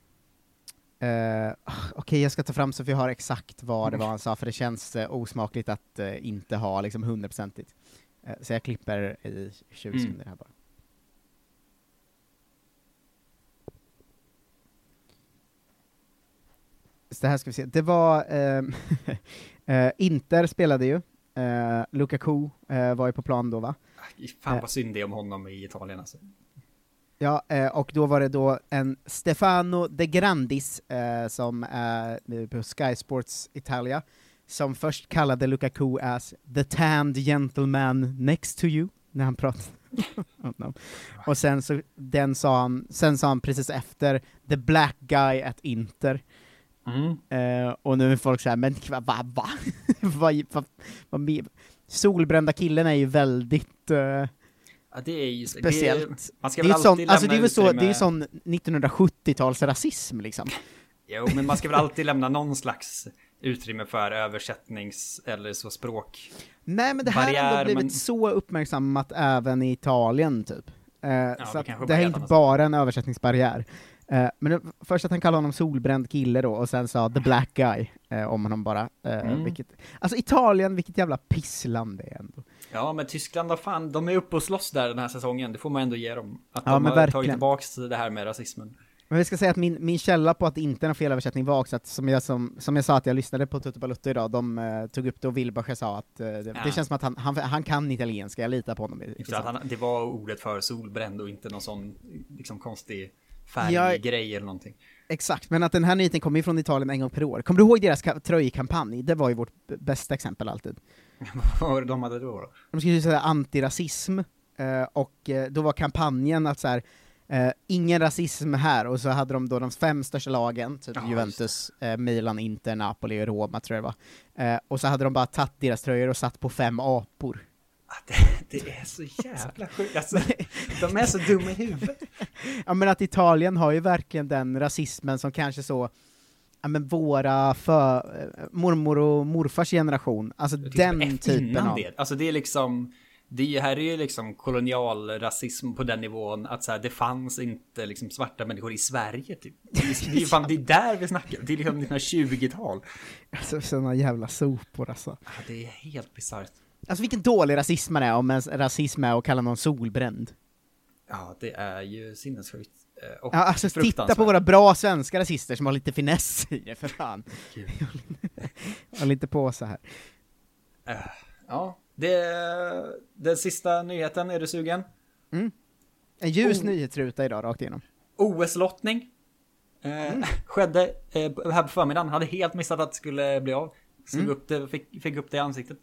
eh, Okej, jag ska ta fram så vi har exakt vad det var han sa, för det känns eh, osmakligt att eh, inte ha liksom hundraprocentigt. Eh, så jag klipper i 20 Mm. sekunder här bara. Så det här ska vi se. Det var, ehm, eh, Inter spelade ju, Lukaku var ju på plan då va? Fan vad synd det är om honom i Italien alltså. Ja, eh, och då var det då en Stefano De Grandis, eh, som är på Sky Sports Italia, som först kallade Lukaku as the tanned gentleman next to you, när han pratade om honom. Och sen så, den sa han, sen sa han precis efter, the black guy at Inter. Mm. Eh, och nu är folk såhär, men va, va, va? vad, vad, vad, Solbrända killen är ju väldigt eh, Ja, det är ju speciellt. Det, man ska det, väl är ju sån, alltid alltså det är lämna väl så, utrymme- det är ju sån 1970-tals rasism liksom. Jo, men man ska väl alltid lämna någon slags utrymme för översättnings eller så språk. Nej men det här har Barriär, ändå blivit men- så uppmärksammat även i Italien typ. Eh, det så det bara här är inte bara en översättningsbarriär. Eh, men det, först att han kallade honom solbränd kille då, och sen sa the black guy eh, om honom bara. Eh, Mm. vilket, alltså Italien, vilket jävla pissland det är ändå. Ja, men Tyskland, vad fan, de är uppe och slåss där den här säsongen. Det får man ändå ge dem. Att Ja, de har verkligen. tagit tillbaks det här med rasismen. Men vi ska säga att min, min källa på att det inte är en felöversättning var också att, som jag, som, som jag sa att jag lyssnade på Tutu Balutto idag, de eh, tog upp det och Wilbacher sa att eh, det, Ja. det känns som att han, han, han kan italienska, jag litar på honom. i- att han, det var ordet för solbränd och inte någon sån liksom konstig Ja. färggrej eller någonting. Exakt, men att den här nyheten kommer ju från Italien en gång per år. Kommer du ihåg deras ka- tröjkampanj? Det var ju vårt bästa exempel alltid. Vad var det de hade då? då? De skulle ju säga antirasism, eh, och eh, då var kampanjen att så här, eh, ingen rasism här, och så hade de då de fem största lagen, typ Ja, Juventus, Milan, Inter, Napoli och Roma tror jag det var. Och så hade de bara tagit deras tröjor och satt på fem apor. Ah, Det, det är så jävla sjukt. Alltså, de är så dumma i huvudet. Ja men att Italien har ju verkligen den rasismen som kanske så, ja men våra för, eh, mormor och morfars generation, alltså den typen av... det. Alltså det är liksom det här är ju liksom kolonialrasism på den nivån att så här, det fanns inte liksom svarta människor i Sverige typ. Det är, det är, fan, det är där vi snackar. Det är liksom 1920-tal. Alltså, såna jävla sopor alltså. Ah, Det är helt bisarrt. Alltså vilken dålig rasism man är om ens rasism är att kalla någon solbränd. Ja, det är ju sinnessjukt. eh, Och Ja, alltså titta på våra bra svenska rasister som har lite finess i det, för fan. Håll inte på så här. Eh, Ja, det, den sista nyheten, är du sugen? En ljus Oh. nyhetsruta idag, rakt igenom. OS-lottning. Eh, Skedde eh, här på förmiddagen. Hade helt missat att det skulle bli av. Slog upp det, fick, fick upp det i ansiktet.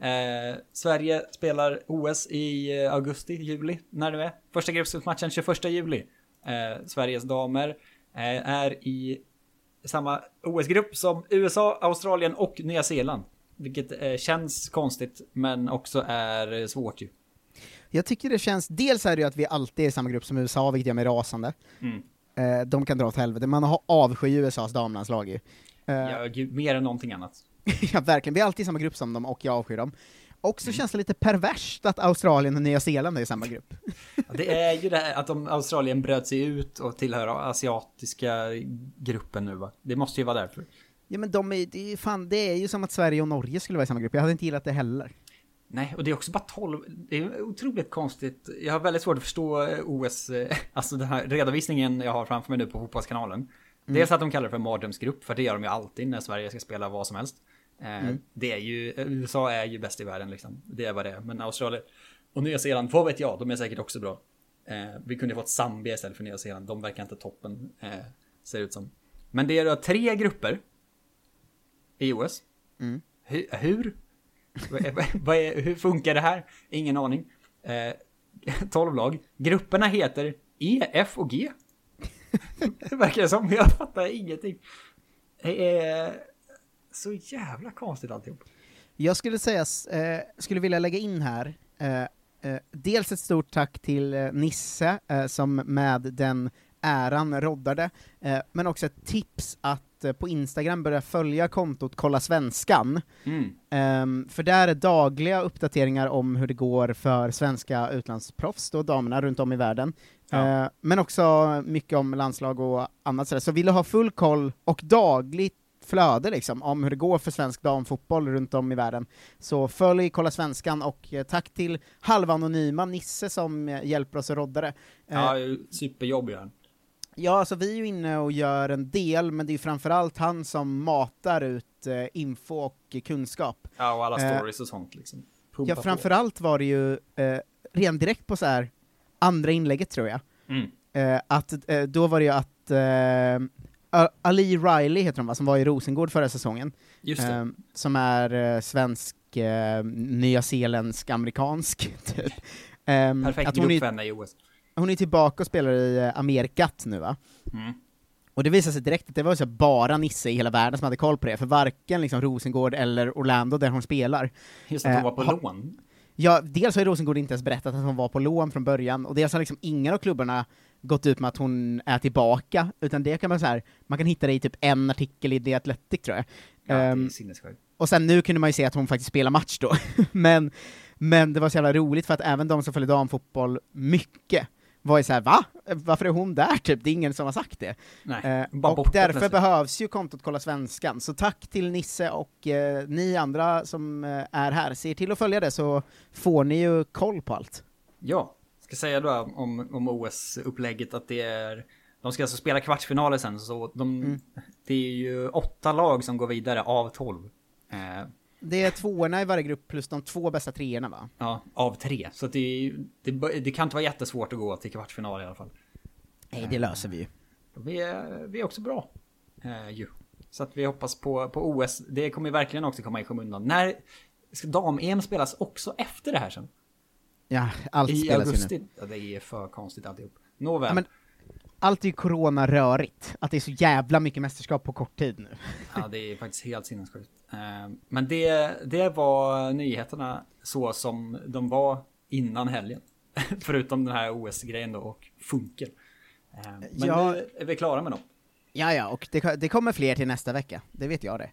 Eh, Sverige spelar OS i eh, augusti, juli, när det är. Första gruppspelsmatchen 21 juli. Eh, Sveriges damer eh, är i samma OS-grupp som USA, Australien och Nya Zeeland. Vilket eh, känns konstigt, men också är svårt ju. Jag tycker det känns, dels är det ju att vi alltid är i samma grupp som USA, vilket gör mig rasande. Mm. Eh, de kan dra åt helvete, man har avsky USAs damlandslag ju. Ja, gud, mer än någonting annat. ja, verkligen. Vi är alltid i samma grupp som dem, och jag avskyr dem. Och så Mm. känns det lite perverst att Australien och Nya Zeeland är i samma grupp. Det är ju det här att de, Australien bröt sig ut och tillhör asiatiska gruppen nu va? Det måste ju vara därför. Ja men de är, det är, fan, det är ju som att Sverige och Norge skulle vara i samma grupp, jag hade inte gillat det heller. Nej, och det är också bara 12. Det är otroligt konstigt. Jag har väldigt svårt att förstå eh, OS, eh, alltså den här redovisningen jag har framför mig nu på Fotbollskanalen. Dels att de kallar det för mardrömsgrupp, för det gör de ju alltid när Sverige ska spela vad som helst. Eh, Det är ju, eh, USA är ju bäst i världen liksom. Det är vad det är. Men Australien och Nya Zeeland, vad vet jag, de är säkert också bra. Eh, vi kunde fått Zambia istället för Nya Zeeland, de verkar inte toppen, eh, ser det ut som. Men det är då tre grupper i OS. Hur? hur? Vad är- hur funkar det här? Ingen aning. Eh, 12 lag. Grupperna heter E, F och G. det verkar som. Jag fattar ingenting. Är så jävla konstigt alltihop. Jag skulle säga, eh, skulle vilja lägga in här, eh, eh, dels ett stort tack till eh, Nisse, eh, som med den äran roddade, eh, men också ett tips att eh, på Instagram börja följa kontot Kolla Svenskan, Mm. Ehm, för där är dagliga uppdateringar om hur det går för svenska utlandsproffs, då damerna runt om i världen. Ja. Eh, men också mycket om landslag och annat sådär. Så vill du ha full koll och dagligt flöde liksom, om hur det går för svensk damfotboll runt om i världen, så följ Kolla Svenskan, och eh, tack till halvanonyma Nisse som eh, hjälper oss att rodda det. Eh, Ja, superjobb gör. Ja, alltså vi är ju inne och gör en del, men det är framförallt han som matar ut eh, info och kunskap. Ja, och alla Eh, stories och sånt liksom. Pumpa Ja, på. framförallt var det ju eh, redan direkt på så här andra inlägget tror jag, Mm. eh, att då var det ju att Ali Riley heter hon va, som var i Rosengård förra säsongen, Just det. eh, som är eh, svensk, eh, nyzeeländsk, amerikansk typ. Ehm, Perfekt grupp för henne i OS. hon är tillbaka och spelar i eh, Amerikat nu va? Mm. Och det visade sig direkt att det var så bara Nisse i hela världen som hade koll på det, för varken liksom Rosengård eller Orlando där hon spelar Just att hon var på ha- lån. Ja, dels har ju Rosengård inte ens berättat att hon var på lån från början, och dels har liksom ingen av klubbarna gått ut med att hon är tillbaka, utan det kan man så här, man kan hitta det i typ en artikel i The Athletic tror jag. Ja, sinnessjukt. och sen nu kunde man ju se att hon faktiskt spelar match då, men, men det var så jävla roligt för att även de som följer damfotboll mycket var ju såhär va? Varför är hon där typ? Det är ingen som har sagt det. Nej, bara och därför plötsligt. behövs ju kontot Kolla Svenskan, så tack till Nisse och eh, ni andra som eh, är här. Se till att följa det så får ni ju koll på allt. Ja, ska säga då om, om OS-upplägget att det är... De ska alltså spela kvartsfinaler sen, så de, Mm. det är ju åtta lag som går vidare av tolv. Eh, Det är tvåorna i varje grupp plus de två bästa treorna va? ja, av tre. Så det, det, det kan inte vara jättesvårt att gå till kvartsfinal i alla fall. Nej, det löser vi ju. Vi är, vi är också bra. Eh, ju. Så att vi hoppas på, på OS. Det kommer verkligen också komma i skymundan. När ska dam-EM spelas också efter det här sen? Ja, allt I spelas ju nu. augusti? Ja, det är för konstigt alltihop. Nåväl. Ja, men allt är ju corona-rörigt, att det är så jävla mycket mästerskap på kort tid nu. Ja, det är faktiskt helt sinnessjukt. Eh, Men det, det var nyheterna så som de var innan helgen. Förutom den här OS-grejen då och Funkel. Eh, Men Ja. nu är vi klara med dem. Ja, ja, och det, det kommer fler till nästa vecka, det vet jag det.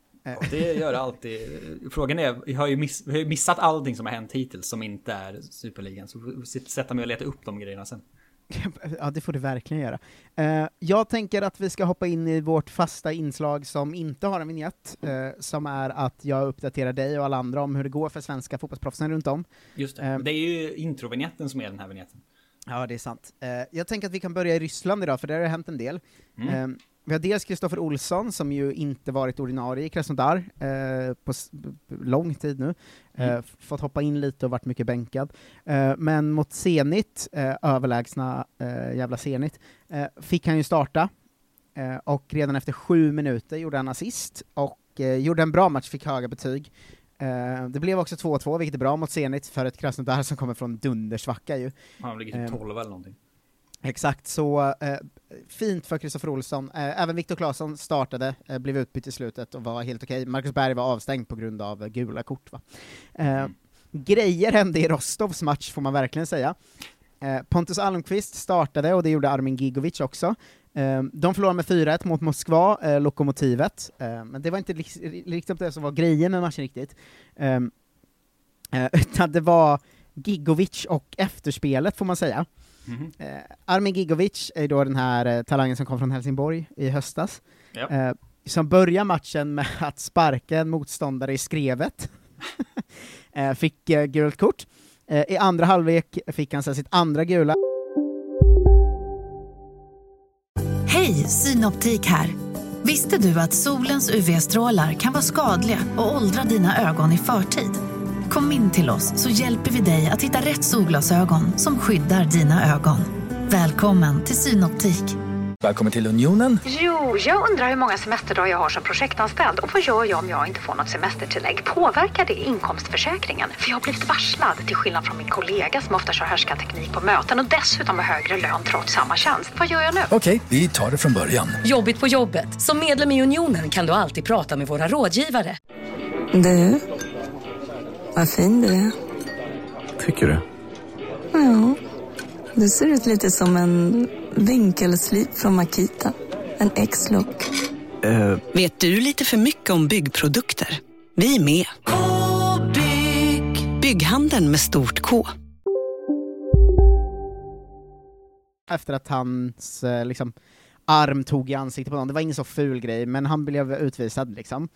Det gör det alltid. Frågan är, vi har ju miss, vi har missat allting som har hänt hittills som inte är Superligan. Så sätta mig och leta upp de grejerna sen. Ja, det får du verkligen göra. Eh, jag tänker att vi ska hoppa in i vårt fasta inslag som inte har en vignett, eh, som är att jag uppdaterar dig och alla andra om hur det går för svenska fotbollsproffsen runt om. Just det. Eh, Det är ju introvinjetten som är den här vinjetten. Ja, det är sant. Eh, jag tänker att vi kan börja i Ryssland idag, för där har det hänt en del. Mm. Eh, vi har dels Kristoffer Olsson, som ju inte varit ordinarie i Krasnodar eh, på lång tid nu, eh, Mm. f- fått hoppa in lite och varit mycket bänkad. Eh, men mot Zenit, eh, överlägsna eh, jävla Zenit, eh, fick han ju starta, eh, och redan efter sju minuter gjorde han assist, och eh, gjorde en bra match, fick höga betyg. Eh, det blev också 2-2, vilket är bra mot Zenit, för ett Krasnodar som kommer från dundersvacka ju. Han ligger typ Ehm. 12 eller någonting. Exakt, så eh, fint för Kristoffer Olsson. Eh, även Viktor Claesson startade, eh, blev utbytt i slutet och var helt okej. Marcus Berg var avstängd på grund av eh, gula kort. Va? Eh, Grejer hände i Rostovs match, får man verkligen säga. Eh, Pontus Almqvist startade, och det gjorde Armin Gigovic också. De förlorade med 4-1 mot Moskva, Lokomotivet, men det var inte riktigt det som var grejen med matchen riktigt. Utan det var Gigovic och efterspelet, får man säga. Eh, Armin Gigovic är då den här eh, talangen som kom från Helsingborg i höstas, Ja. eh, som börjar matchen med att sparka en motståndare i skrevet. eh, fick eh, gult kort. Eh, I andra halvlek fick han sitt andra gula. Hej, Synoptik här. Visste du att solens UV-strålar kan vara skadliga och åldra dina ögon i förtid? Kom in till oss så hjälper vi dig att hitta rätt solglasögon som skyddar dina ögon. Välkommen till Synoptik. Välkommen till Unionen. Jo, jag undrar hur många semesterdagar jag har som projektanställd och vad gör jag om jag inte får något semestertillägg? Påverkar det inkomstförsäkringen? För jag har blivit varslad, till skillnad från min kollega som ofta kör teknik på möten och dessutom har högre lön trots samma tjänst. Vad gör jag nu? Okej, vi tar det från början. Jobbigt på jobbet. Som medlem i Unionen kan du alltid prata med våra rådgivare. Du, vad fin du är. Tycker du? Ja, du ser ut lite som en vinkelslip från Makita. En X-look. Eh, Vet du lite för mycket om byggprodukter? Vi är med. -bygg. Bygghandeln med stort K. efter att hans eh, liksom, arm tog i ansiktet på någon. Det var ingen så ful grej, men han blev utvisad liksom.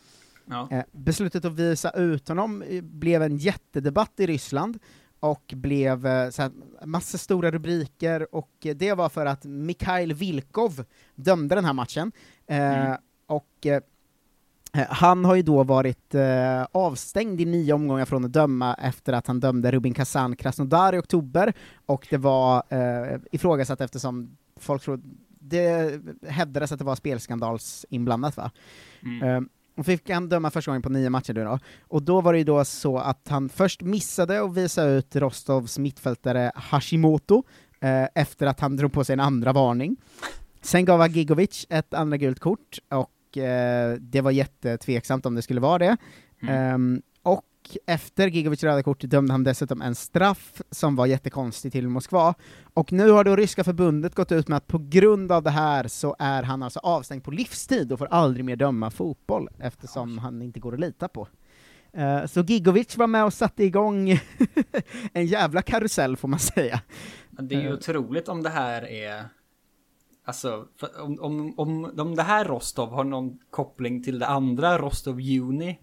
Ja. Eh, beslutet att visa ut honom eh, blev en jättedebatt i Ryssland, och blev eh, så här, massa stora rubriker, och det var för att Mikhail Vilkov dömde den här matchen. Eh, Mm. Och Eh, Han har ju då varit eh, avstängd i nio omgångar från att döma efter att han dömde Rubin Kazan Krasnodar i oktober, och det var eh, ifrågasatt eftersom folk trodde, det hävdades att det var spelskandals inblandat va? Mm. Och fick han döma första gången på nio matcher nu då, och då var det ju då så att han först missade att visa ut Rostovs mittfältare Hashimoto, eh, efter att han drog på sig en andra varning. Sen gav Gigovic ett andra gult kort, och eh, det var jättetveksamt om det skulle vara det. Ehm, och efter Gigovics röda kort dömde han dessutom en straff som var jättekonstig till Moskva. Och nu har då ryska förbundet gått ut med att på grund av det här så är han alltså avstängd på livstid och får aldrig mer döma fotboll, eftersom han inte går att lita på. Eh, så Gigovic var med och satte igång en jävla karusell, får man säga. Det är ju Eh, otroligt om det här är... Alltså, om, om, om, om det här Rostov har någon koppling till det andra Rostov Juni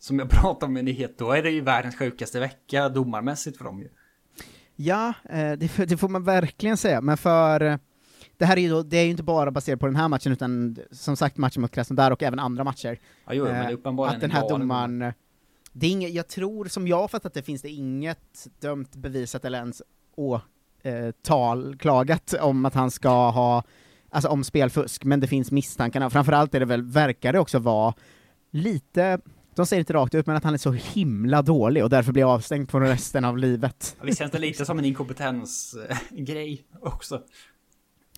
som jag pratade om i nyhet, då är det ju världens sjukaste vecka domarmässigt för dem ju. Ja, eh, det, får- det man verkligen säga, men för eh, det här är ju då, det är ju inte bara baserat på den här matchen, utan som sagt matchen mot Krasnodar och även andra matcher. Ja, jo, men Eh, uppenbarligen Att den en här domaren, det är inget, jag tror, som jag har fattat det, finns det inget dömt, bevisat eller ens åtalklagat om att han ska ha, alltså om spelfusk, men det finns misstankarna, framförallt är det väl, verkar det också vara lite, de säger inte rakt ut, men att han är så himla dålig och därför blir avstängd på resten av livet. Ja, Visst känns det lite som en inkompetensgrej också?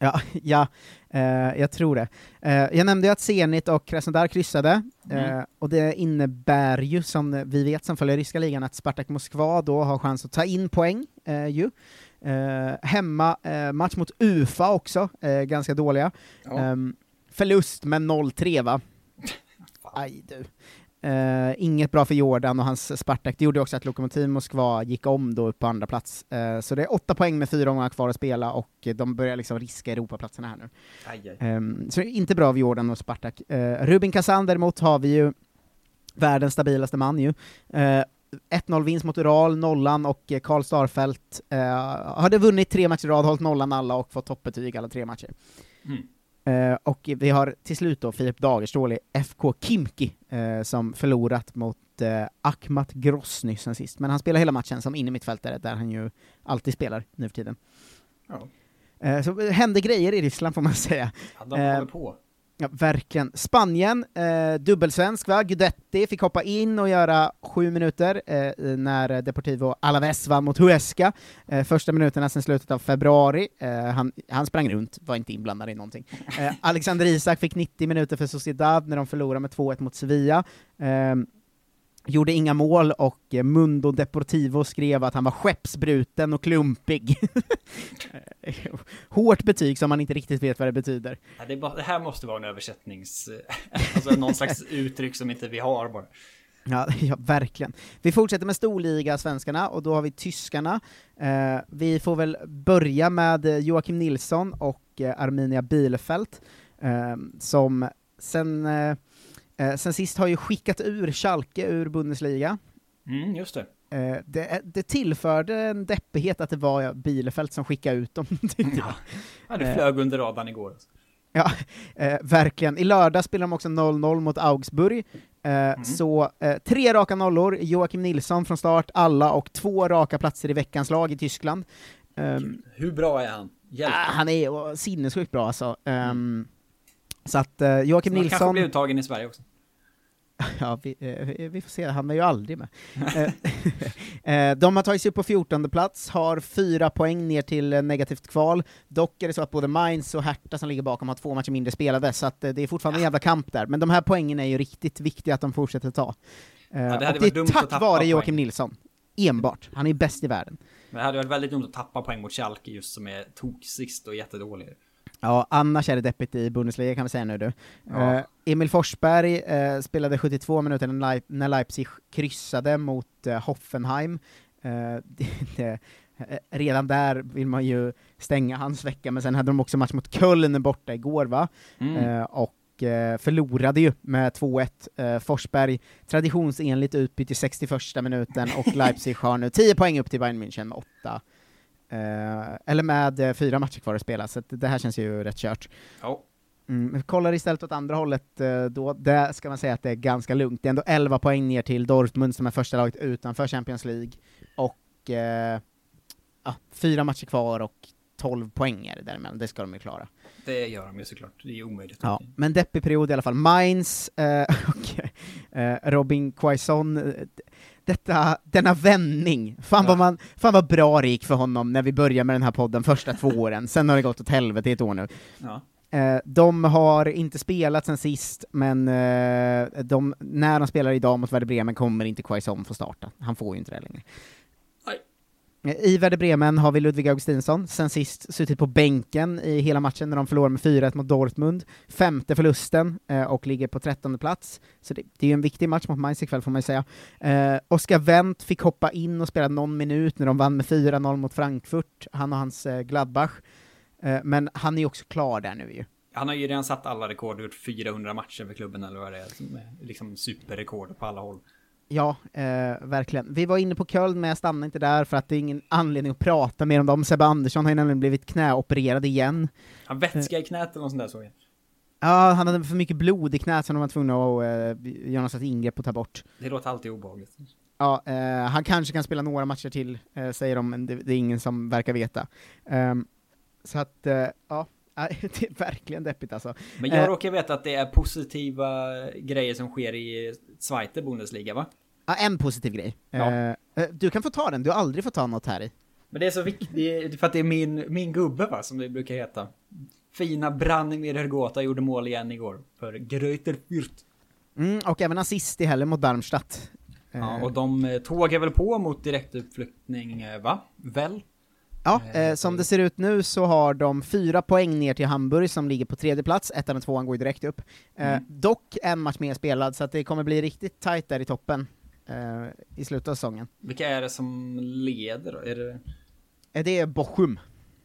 Ja, ja eh, jag tror det. Eh, jag nämnde ju att Zenit och Krasnodar kryssade, eh, Mm. och det innebär ju, som vi vet som följer ryska ligan, att Spartak Moskva då har chans att ta in poäng, eh, ju. Eh, hemma, eh, match mot Ufa också, eh, ganska dåliga. Ja. Ehm, förlust med 0-3 va? Aj du. Eh, inget bra för Jordan och hans Spartak, det gjorde också att Lokomotiv Moskva gick om då upp på andra plats. Eh, så det är åtta poäng med fyra omgångar kvar att spela, och de börjar liksom riska Europaplatserna här nu. Aj, aj. Ehm, så inte bra av Jordan och Spartak. Uh, Rubin Kazan däremot har vi ju världens stabilaste man ju. Eh, 1-0-vinst mot Ural, nollan, och Karl Starfelt uh, hade vunnit tre matcher i rad, hållit nollan alla och fått toppbetyg alla tre matcher. Mm. Eh, och vi har till slut då Filip Dagerstål i FK Kimki, eh, som förlorat mot uh, Akhmat Grosny sen sist, men han spelar hela matchen som innermittfältare, där han ju alltid spelar nu för tiden. Ja. Eh, så det händer grejer i Ryssland får man säga. Ja, de Eh, håller på. Ja, verkligen. Spanien, eh, dubbelsvensk va? Gudetti fick hoppa in och göra sju minuter eh, när Deportivo Alaves vann mot Huesca. Eh, första minuterna sedan slutet av februari. Eh, han, han sprang runt, var inte inblandad i någonting. Eh, Alexander Isak fick 90 minuter för Sociedad när de förlorade med 2-1 mot Sevilla. Eh, Eh, gjorde inga mål och eh, Mundo Deportivo skrev att han var skeppsbruten och klumpig. Hårt betyg som man inte riktigt vet vad det betyder. Ja, det, bara, det här måste vara en översättnings... Alltså någon slags uttryck som inte vi har bara. Ja, ja, verkligen. Vi fortsätter med storliga svenskarna, och då har vi tyskarna. Eh, vi får väl börja med eh, Joakim Nilsson och eh, Arminia Bielefeld, eh, som sen, eh, eh, sen sist har ju skickat ur Schalke ur Bundesliga. Mm, just det. Eh, det, det tillförde en deppighet att det var Bielefeld som skickade ut dem. Ja, det flög under radarn igår. Ja, eh, verkligen. I lördag spelar de också 0-0 mot Augsburg. Eh, Så eh, tre raka nollor, Joakim Nilsson från start, alla, och två raka platser i veckans lag i Tyskland. Ehm, Hur bra är han? Hjälp. ah, han är sinnessjukt bra alltså. Ehm, Så att eh, Joakim Så han kanske Nilsson... blir uttagen i Sverige också. Ja, vi, eh, vi- vi får se, han är ju aldrig med. Eh, eh, de har tagit sig upp på 14 plats, har fyra poäng ner till negativt kval. Dock är det så att både Mainz och Hertha som ligger bakom har två matcher mindre spelade, så att det är fortfarande en jävla kamp där. Men de här poängen är ju riktigt viktiga att de fortsätter ta. Eh, hade och det är tack vare poäng. Joakim Nilsson. Enbart. Han är bäst i världen. Men det hade varit väldigt dumt att tappa poäng mot Schalke just som är toksist och jättedålig. Ja, annars är det deppigt i Bundesliga kan vi säga nu du. Ja. Eh, Emil Forsberg eh, spelade 72 minuter när, Leip- när Leipzig kryssade mot eh, Hoffenheim. Det, det, redan där vill man ju stänga hans vecka, men sen hade de också match mot Köln borta igår va? Mm. Och förlorade ju med 2-1. Eh, Forsberg traditionsenligt utbytt i 61 minuten, och Leipzig har nu 10 poäng upp till Bayern München med 8 Eh, eller med eh, fyra matcher kvar att spela, så att det här känns ju rätt kört. Ja. Mm, kollar istället åt andra hållet, eh, då där ska man säga att det är ganska lugnt. Det är ändå 11 poäng ner till Dortmund som är första laget utanför Champions League, och eh, ja, fyra matcher kvar och 12 poäng är det däremellan, det ska de ju klara. Det gör de ju såklart. Det är omöjligt. Ja, men deppig period i alla fall. Mainz eh, och eh, Robin Quaison, detta, denna vändning, fan, vad man, fan vad bra det gick för honom när vi började med den här podden första två åren, sen har det gått åt helvete i ett år nu. Ja. Eh, de har inte spelat sen sist, men eh, de, när de spelar idag mot Werder Bremen kommer inte Quaison få starta. Han får ju inte det längre. I Werder Bremen har vi Ludvig Augustinsson, sen sist suttit på bänken i hela matchen när de förlorade med 4-1 mot Dortmund. Femte förlusten, eh, och ligger på trettonde plats. Så det, det är ju en viktig match mot Mainz ikväll får man ju säga. Eh, Oskar Wendt fick hoppa in och spela någon minut när de vann med 4-0 mot Frankfurt, han och hans eh, Gladbach. Eh, men han är ju också klar där nu ju. Han har ju redan satt alla rekord gjort 400 matcher för klubben eller vad det är liksom superrekord på alla håll. Ja, eh, verkligen. Vi var inne på Köln, men jag stannade inte där för att det är ingen anledning att prata mer om dem. Sebbe Andersson har ju nämligen blivit knäopererad igen. Han vätska i knät eller något sånt där såg jag. Ja, han hade för mycket blod i knät så de var tvungna att eh, göra något slags ingrepp och ta bort. Det låter alltid obehagligt. Ja, eh, han kanske kan spela några matcher till, eh, säger de, men det, det är ingen som verkar veta. Ehm, så att, eh, ja, det är verkligen deppigt alltså. Men jag Eh, råkar veta att det är positiva grejer som sker i Zweite Bundesliga va? Ja, en positiv grej. Ja. Eh, eh, du kan få ta den, du har aldrig fått ta något här i. Men det är så viktigt, för att det är min, min gubbe va, som det brukar heta. Fina Branimir Hergota gjorde mål igen igår för Greuter Fürth. Mm, och även assist i helgen mot Darmstadt. Ja, Eh, och de tågar väl på mot direktuppflyttning, va? Väl? Ja, eh, som det ser ut nu så har de fyra poäng ner till Hamburg som ligger på tredje plats, ettan och tvåan går ju direkt upp. Eh, Mm. Dock en match mer spelad, så att det kommer bli riktigt tight där i toppen eh, i slutet av säsongen. Vilka är det som leder då? Är det Eh, det är Bochum.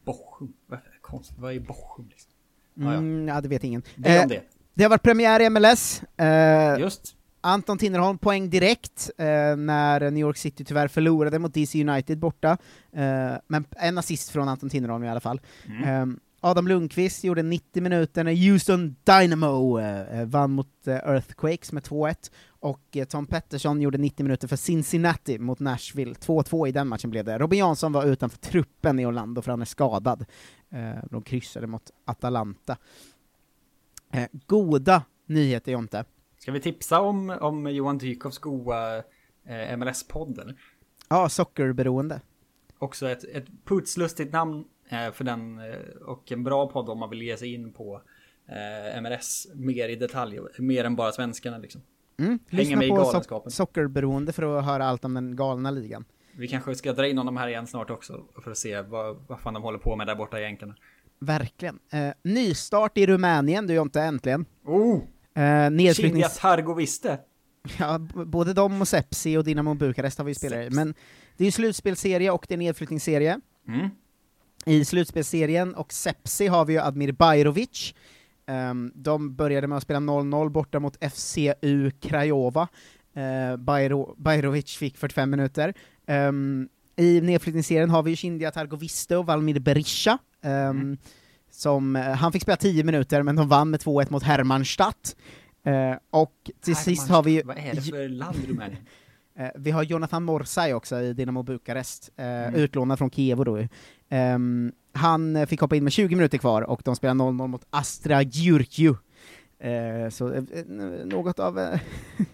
Bochum? Vad är konstigt, vad är Bochum liksom? Ja, ja. Mm, ja, det vet ingen. Det Eh, det. det har varit premiär i MLS. Eh, Just. Anton Tinnerholm poäng direkt eh, när New York City tyvärr förlorade mot DC United borta. Eh, men en assist från Anton Tinnerholm i alla fall. Mm. Eh, Adam Lundqvist gjorde 90 minuter när Houston Dynamo eh, vann mot eh, Earthquakes med 2-1, och eh, Tom Pettersson gjorde 90 minuter för Cincinnati mot Nashville. 2-2 i den matchen blev det. Robin Jansson var utanför truppen i Orlando för han är skadad. Eh, de kryssade mot Atalanta. Eh, goda nyheter Jonte. Ska vi tipsa om, om Johan Dykhoffs goa MLS-podden? Ja, sockerberoende. Också ett, ett putslustigt namn för den och en bra podd om man vill ge sig in på MLS mer i detalj, mer än bara svenskarna liksom. Mm. Lyssna med i på so- Sockerberoende för att höra allt om den galna ligan. Vi kanske ska dra in honom här igen snart också för att se vad, vad fan de håller på med där borta i jänkarna. Verkligen. Eh, nystart i Rumänien, du Jonte, äntligen. Oh! Eh, nedflyttnings... Targoviste. Ja, både de och Sepsi och Dinamo Bukarest har vi spelare i, men det är ju slutspelsserie och det är nedflyttningsserie. Mm. I slutspelsserien och Sepsi har vi ju Admir Bajrovic. Ehm, de började med att spela 0-0 borta mot FCU Krajova. Uh, Bajro, Bajrovic fick 45 minuter. Ehm, I nedflyttningsserien har vi ju Kindia Targoviste och Valmir Berisha. ehm, som, eh, han fick spela 10 minuter, men de vann med 2-1 mot Hermannstadt. Eh, och till sist har vi ju... Vad är det för land Rumänien? Eh, vi har Jonathan Morsay också i Dinamo Bukarest, eh, Mm. utlånad från Kiev då. ju. Han eh, fick hoppa in med 20 minuter kvar och de spelar 0-0 mot Astra Gyurkyu. Eh, så eh, något av eh,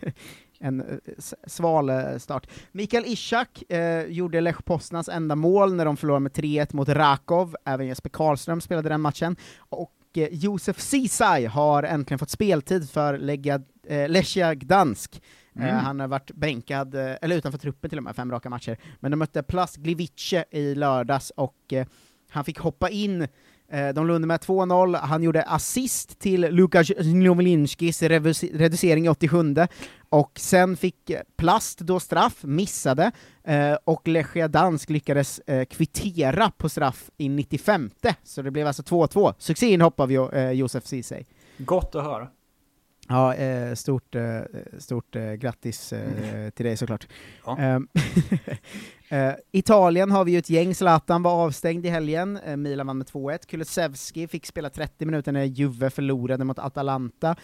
en sval start. Mikael Ishak gjorde Lech Poznans enda mål när de förlorade med 3-1 mot Rakov, även Jesper Karlström spelade den matchen, och Josef Ceesay har äntligen fått speltid för Lechia Gdansk. Mm. Han har varit bänkad, eller utanför truppen till och med, fem raka matcher. Men de mötte Plast Gliwice i lördags och han fick hoppa in eh, de låg under med 2-0, han gjorde assist till Lukas Njomelinskis reducering i 87 och sen fick Plast då straff, missade, eh, och Lechia Dansk lyckades eh, kvittera på straff i 95 så det blev alltså 2-2. Succéinhopp av Josef Ceesay. Gott att höra. Ja, eh, stort, eh, stort eh, grattis till dig såklart. Ja. Ehm, eh, Italien har vi ju ett gäng, Zlatan var avstängd i helgen, Milan vann med 2-1, Kulusevski fick spela 30 minuter när Juve förlorade mot Atalanta,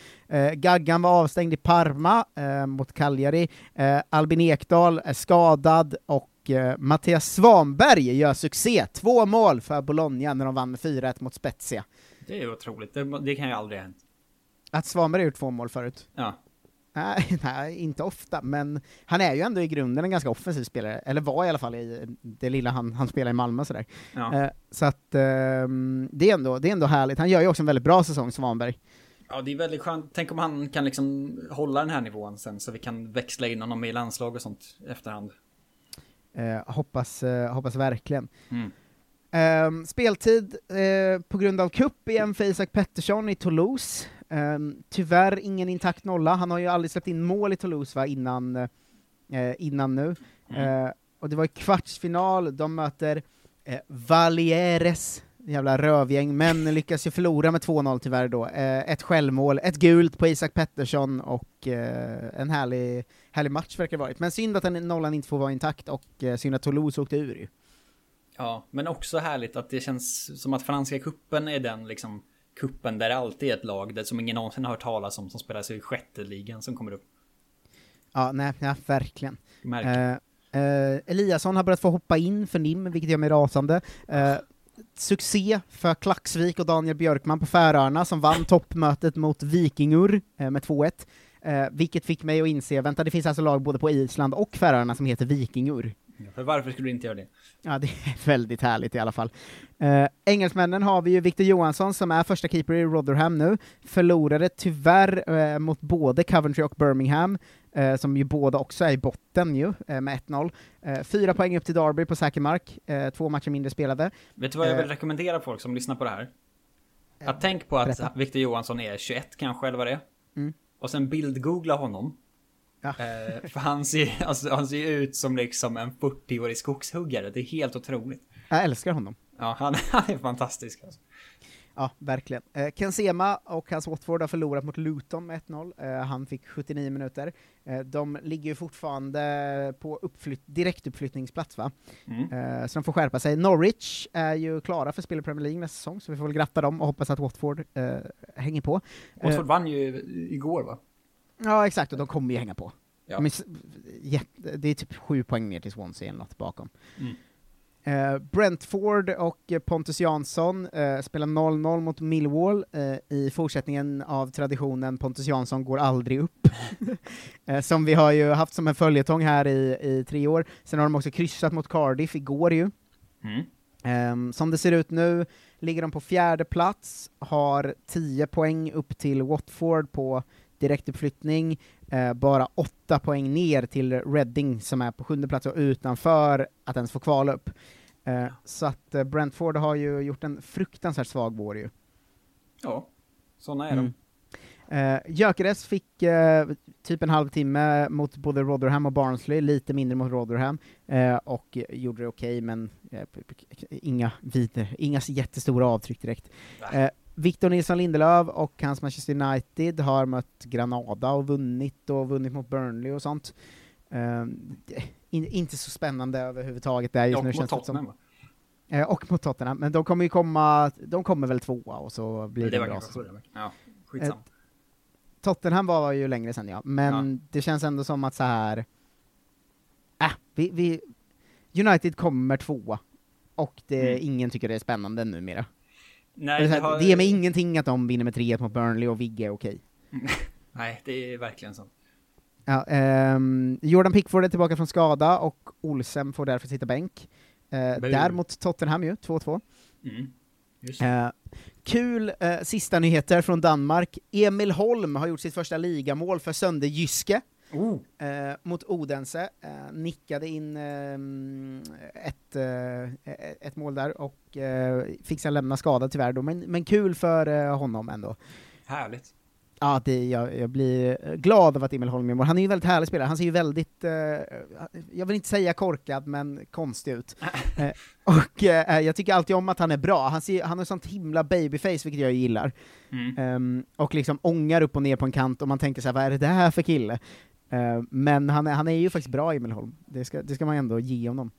Gaggan var avstängd i Parma mot Cagliari, Albin Ekdal är skadad och Mattias Svanberg gör succé, två mål för Bologna när de vann med 4-1 mot Spezia. Det är otroligt. Det, det kan ju aldrig ha hänt. Att Svanberg har gjort två mål förut? Ja. Nej, nej, inte ofta, men han är ju ändå i grunden en ganska offensiv spelare, eller var i alla fall i det lilla han, han spelar i Malmö sådär. Ja. Eh, så att ehm, det, är ändå, det är ändå härligt, han gör ju också en väldigt bra säsong, Svanberg. Ja, det är väldigt skönt. Tänk om han kan liksom hålla den här nivån sen så vi kan växla in honom i landslag och sånt efterhand. Eh, hoppas, eh, hoppas verkligen. Mm. Ehm, speltid eh, på grund av cup igen för Isak Pettersson i Toulouse. Ehm, tyvärr ingen intakt nolla, han har ju aldrig släppt in mål i Toulouse va, innan, eh, innan nu. Mm. Eh, och det var i kvartsfinal, de möter eh, Valieres, jävla rövgäng, men lyckas ju förlora med 2-0 tyvärr då. Ett självmål, ett gult på Isak Pettersson och en härlig, härlig match verkar det varit. Men synd att den nollan inte får vara intakt och synd att Toulouse åkte ur ju. Ja, men också härligt att det känns som att franska kuppen är den liksom kuppen där det alltid är ett lag där som ingen någonsin har hört talas om som spelas i sjätte ligan som kommer upp. Ja, nej, ja, verkligen. Eh, eh, Eliasson har börjat få hoppa in för NIM, vilket gör mig rasande. Eh, succé för Klaxvik och Daniel Björkman på Färöarna som vann toppmötet mot Vikingur eh, med 2-1. Eh, vilket fick mig att inse, vänta det finns alltså lag både på Island och Färöarna som heter Vikingur. För varför skulle du inte göra det? Ja, det är väldigt härligt i alla fall. Eh, engelsmännen har vi ju Victor Johansson som är första keeper i Rotherham nu, förlorade tyvärr eh, mot både Coventry och Birmingham, eh, som ju båda också är i botten ju, eh, med 1-0. Eh, fyra poäng upp till Derby på säker mark, eh, två matcher mindre spelade. Vet du vad jag vill rekommendera folk som lyssnar på det här? Att tänk på att berätta. Victor Johansson är 21 kanske, eller vad det är. Mm. Och sen bildgoogla honom. Ja. Eh, för han ser, alltså, han ser ut som liksom en 40-årig skogshuggare. Det är helt otroligt. Jag älskar honom. Ja, han, han är fantastisk alltså. Ja, verkligen. Eh, Ken Sema och hans Watford har förlorat mot Luton med 1-0. Eh, han fick 79 minuter. Eh, de ligger ju fortfarande på uppflytt, direktuppflyttningsplats va? Mm. Eh, så de får skärpa sig. Norwich är ju klara för spel i Premier League nästa säsong, så vi får väl gratta dem och hoppas att Watford eh, hänger på. Watford Eh, vann ju igår va? Ja, exakt, och de kommer ju hänga på. Ja. Det är typ sju poäng ner till Swansea eller något bakom. Mm. Eh, Brentford och Pontus Jansson eh, spelar 0-0 mot Millwall eh, i fortsättningen av traditionen Pontus Jansson går aldrig upp. som vi har ju haft som en följetong här i, i tre år. Sen har de också kryssat mot Cardiff igår ju. Mm. Ehm, som det ser ut nu ligger de på fjärde plats, har 10 poäng upp till Watford på direktuppflyttning, eh, bara åtta poäng ner till Reading som är på sjunde plats och utanför att ens få kvala upp. Eh, så att eh, Brentford har ju gjort en fruktansvärt svag vår ju. Ja, såna är Mm. de. Uh, Gyökeres fick eh, typ en halvtimme mot både Rotherham och Barnsley, lite mindre mot Rotherham, eh, och gjorde det okej, men eh, inga vidare, inga jättestora avtryck direkt. Victor Nilsson Lindelöf och hans Manchester United har mött Granada och vunnit, och vunnit mot Burnley och sånt. Eh, in, inte så spännande överhuvudtaget där just Och nu mot känns det Tottenham, som. Eh, och mot Tottenham, men de kommer ju komma, de kommer väl tvåa och så blir det, det bra. förra. Ja, skitsamma. Eh, Tottenham var ju längre sen ja, men det känns ändå som att så här. Äh, vi, vi, United kommer tvåa, och det, Mm. ingen tycker det är spännande numera. Nej, här, har- det ger mig ingenting att de vinner med 3 mot Burnley och Vigge är okej. Nej, det är verkligen så. Ja, ehm, Jordan Pickford är tillbaka från skada, och Olsen får därför sitta bänk. Bu. där mot Tottenham ju, 2-2. Mm. Eh, kul eh, sista nyheter från Danmark. Emil Holm har gjort sitt första ligamål för Sønderjyske Oh. eh, mot Odense. Eh, nickade in ehm, ett, eh, ett mål där och eh, fick sen lämna skadad tyvärr då, men, men kul för eh, honom ändå. Härligt. Ja, det, jag, jag blir glad av att Emil Holm. Han är ju en väldigt härlig spelare, han ser ju väldigt, eh, jag vill inte säga korkad, men konstig ut. eh, och eh, jag tycker alltid om att han är bra, han, ser, han har sånt himla babyface, vilket jag gillar. Mm. Ehm, och liksom ångar upp och ner på en kant, och man tänker så här, vad är det där för kille? Eh, men han är, han är ju faktiskt bra, Emil Holm. Det ska, det ska man ändå ge honom.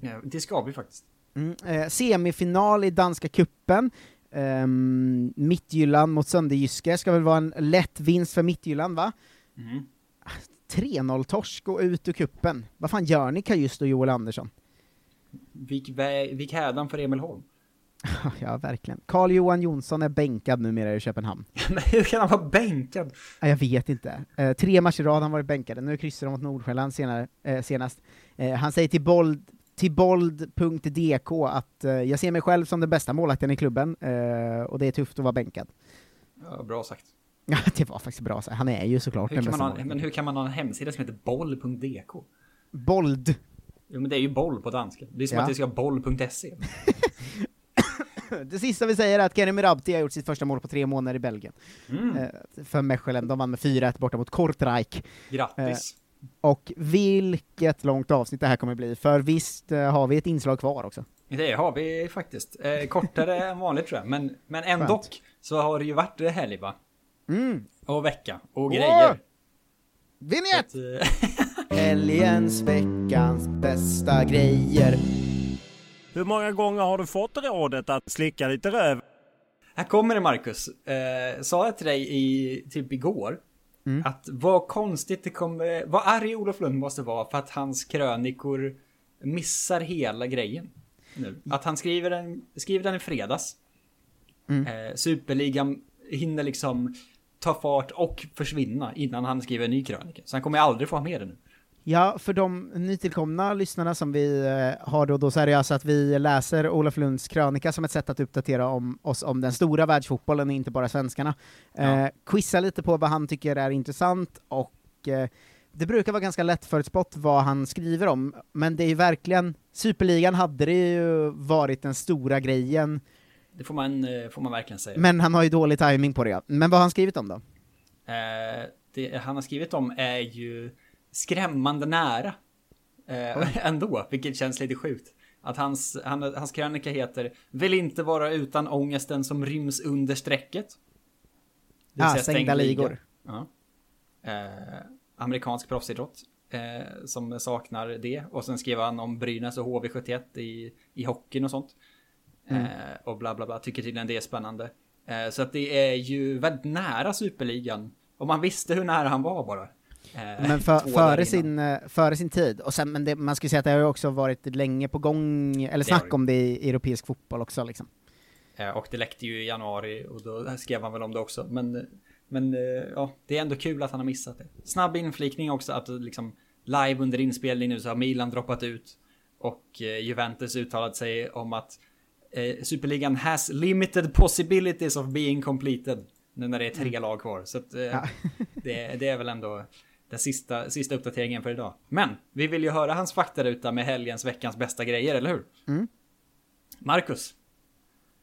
Ja, det ska vi faktiskt. Mm, eh, semifinal i danska kuppen. Um, Midtjylland mot Sønderjyske ska väl vara en lätt vinst för Midtjylland, va? Mm. 3-0-torsk och ut ur kuppen. Vad fan gör ni Kajust och Joel Andersson? Vik, vik hädan för Emil Holm. ja, verkligen. Carl-Johan Jonsson är bänkad numera i Köpenhamn. Men hur kan han vara bänkad? Ja, jag vet inte. Eh, tre matcher i rad har han varit bänkad. Nu kryssar de mot Nordsjälland senare, eh, senast. Eh, han säger till bold till bold.dk att eh, jag ser mig själv som den bästa målvakten i klubben, eh, och det är tufft att vara bänkad. Ja, bra sagt. Ja, det var faktiskt bra. Så han är ju såklart Hur den bästa ha, men hur kan man ha en hemsida som heter boll.dk? Bold. Jo men det är ju boll på danska. Det är som Ja. att det ska vara boll.se. Det sista vi säger är att Kenny Mirabti har gjort sitt första mål på tre månader i Belgien. Mm. Eh, för Mechelen, de vann med 4-1 borta mot Kortrijk. Grattis. Eh, och vilket långt avsnitt det här kommer bli, för visst eh, har vi ett inslag kvar också. Det har vi faktiskt. Eh, kortare än vanligt tror jag. Men, men ändå Skönt. så har det ju varit helg va? Mm. Och vecka. Och grejer. Att, eh, Helgens, veckans bästa grejer. Hur många gånger har du fått rådet att slicka lite röv? Här kommer det Marcus. Eh, sa jag till dig i, typ igår. Mm. Att vad konstigt det kommer, vad arg Olof Lund måste vara för att hans krönikor missar hela grejen. Nu. Att han skriver den, skriver den i fredags. Mm. Eh, Superligan hinner liksom ta fart och försvinna innan han skriver en ny krönika. Så han kommer aldrig få ha med det nu. Ja, för de nytillkomna lyssnarna som vi eh, har då, då så är det alltså att vi läser Olof Lunds krönika som ett sätt att uppdatera om oss om den stora världsfotbollen, inte bara svenskarna. Eh, quizza lite på vad han tycker är intressant, och eh, det brukar vara ganska lätt för ett spott vad han skriver om, men det är ju verkligen, Superligan hade det ju varit den stora grejen, Det får man, eh, får man verkligen säga. men han har ju dålig timing på det. Men vad har han skrivit om då? Eh, det han har skrivit om är ju skrämmande nära. Eh, ändå, vilket känns lite sjukt. Att hans, han, hans krönika heter Vill inte vara utan ångesten som ryms under strecket. Det Ah, stängda stängd ligor. Ja. Eh, amerikansk proffsidrott. Eh, som saknar det. Och sen skrev han om Brynäs och HV71 i, i hockeyn och sånt. Mm. Eh, och bla bla bla, tycker tydligen det är spännande. Eh, så att det är ju väldigt nära Superligan. Om man visste hur nära han var bara. Eh, Men för, före, sin, eh, före sin tid, och sen, men det, man skulle säga att det har ju också varit länge på gång, eller snack om det i europeisk fotboll också liksom. Eh, och det läckte ju i januari och då skrev han väl om det också. Men, men ja, det är ändå kul att han har missat det. Snabb inflikning också att liksom live under inspelning nu så har Milan droppat ut. Och Juventus uttalat sig om att eh, Superligan has limited possibilities of being completed. Nu när det är tre lag kvar. Så att, eh, det, det är väl ändå den sista, sista uppdateringen för idag. Men vi vill ju höra hans faktaruta med helgens veckans bästa grejer, eller hur? Mm. Marcus.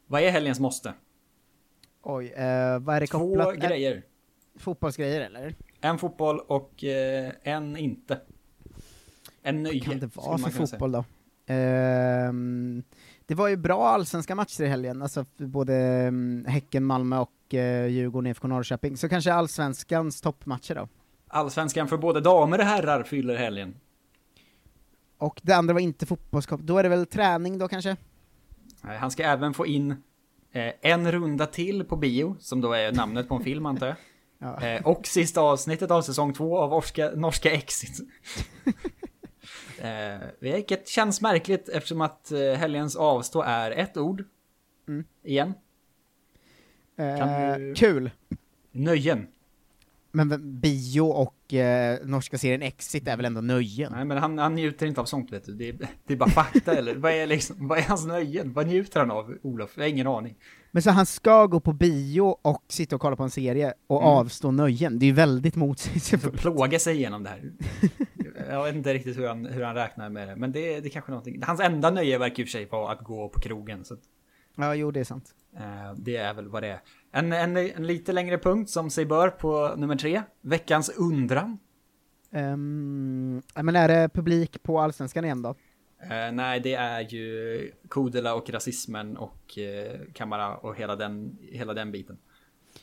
Vad är helgens måste? Oj, eh, vad är det Två kopplat? grejer. Fotbollsgrejer eller? En fotboll och eh, en inte. En nöje. Vad kan det vara för fotboll då? Ehm, det var ju bra allsvenska matcher i helgen, alltså både mm, Häcken, Malmö och uh, Djurgården, IFK Norrköping. Så kanske allsvenskans toppmatcher då. Allsvenskan för både damer och herrar fyller helgen. Och det andra var inte fotbollskopp, då är det väl träning då kanske? Han ska även få in eh, en runda till på bio, som då är namnet på en film antar jag. Ja. Eh, och sista avsnittet av säsong två av norska, norska Exit. eh, vilket känns märkligt eftersom att eh, helgens avstå är ett ord. Mm. Igen. Du- Kul! Nöjen. Men bio och eh, norska serien Exit är väl ändå nöjen? Nej men han, han njuter inte av sånt vet du. Det är, det är bara fakta eller? Vad är liksom, vad är hans nöjen? Vad njuter han av Olof? Jag har ingen aning. Men så han ska gå på bio och sitta och kolla på en serie och Mm. avstå nöjen, det är ju väldigt motsägelsefullt. Plåga sig igenom det här. Jag vet inte riktigt hur han, hur han räknar med det. Men det, det är kanske någonting. Hans enda nöje verkar i och för sig vara att gå på krogen. Så Ja, jo det är sant. eh, det är väl vad det är. En, en, en lite längre punkt som sig bör på nummer tre. Veckans undran. Um, men är det publik på Allsvenskan igen då? Eh, nej, det är ju Kodela och rasismen och eh, Kamara och hela den, hela den biten.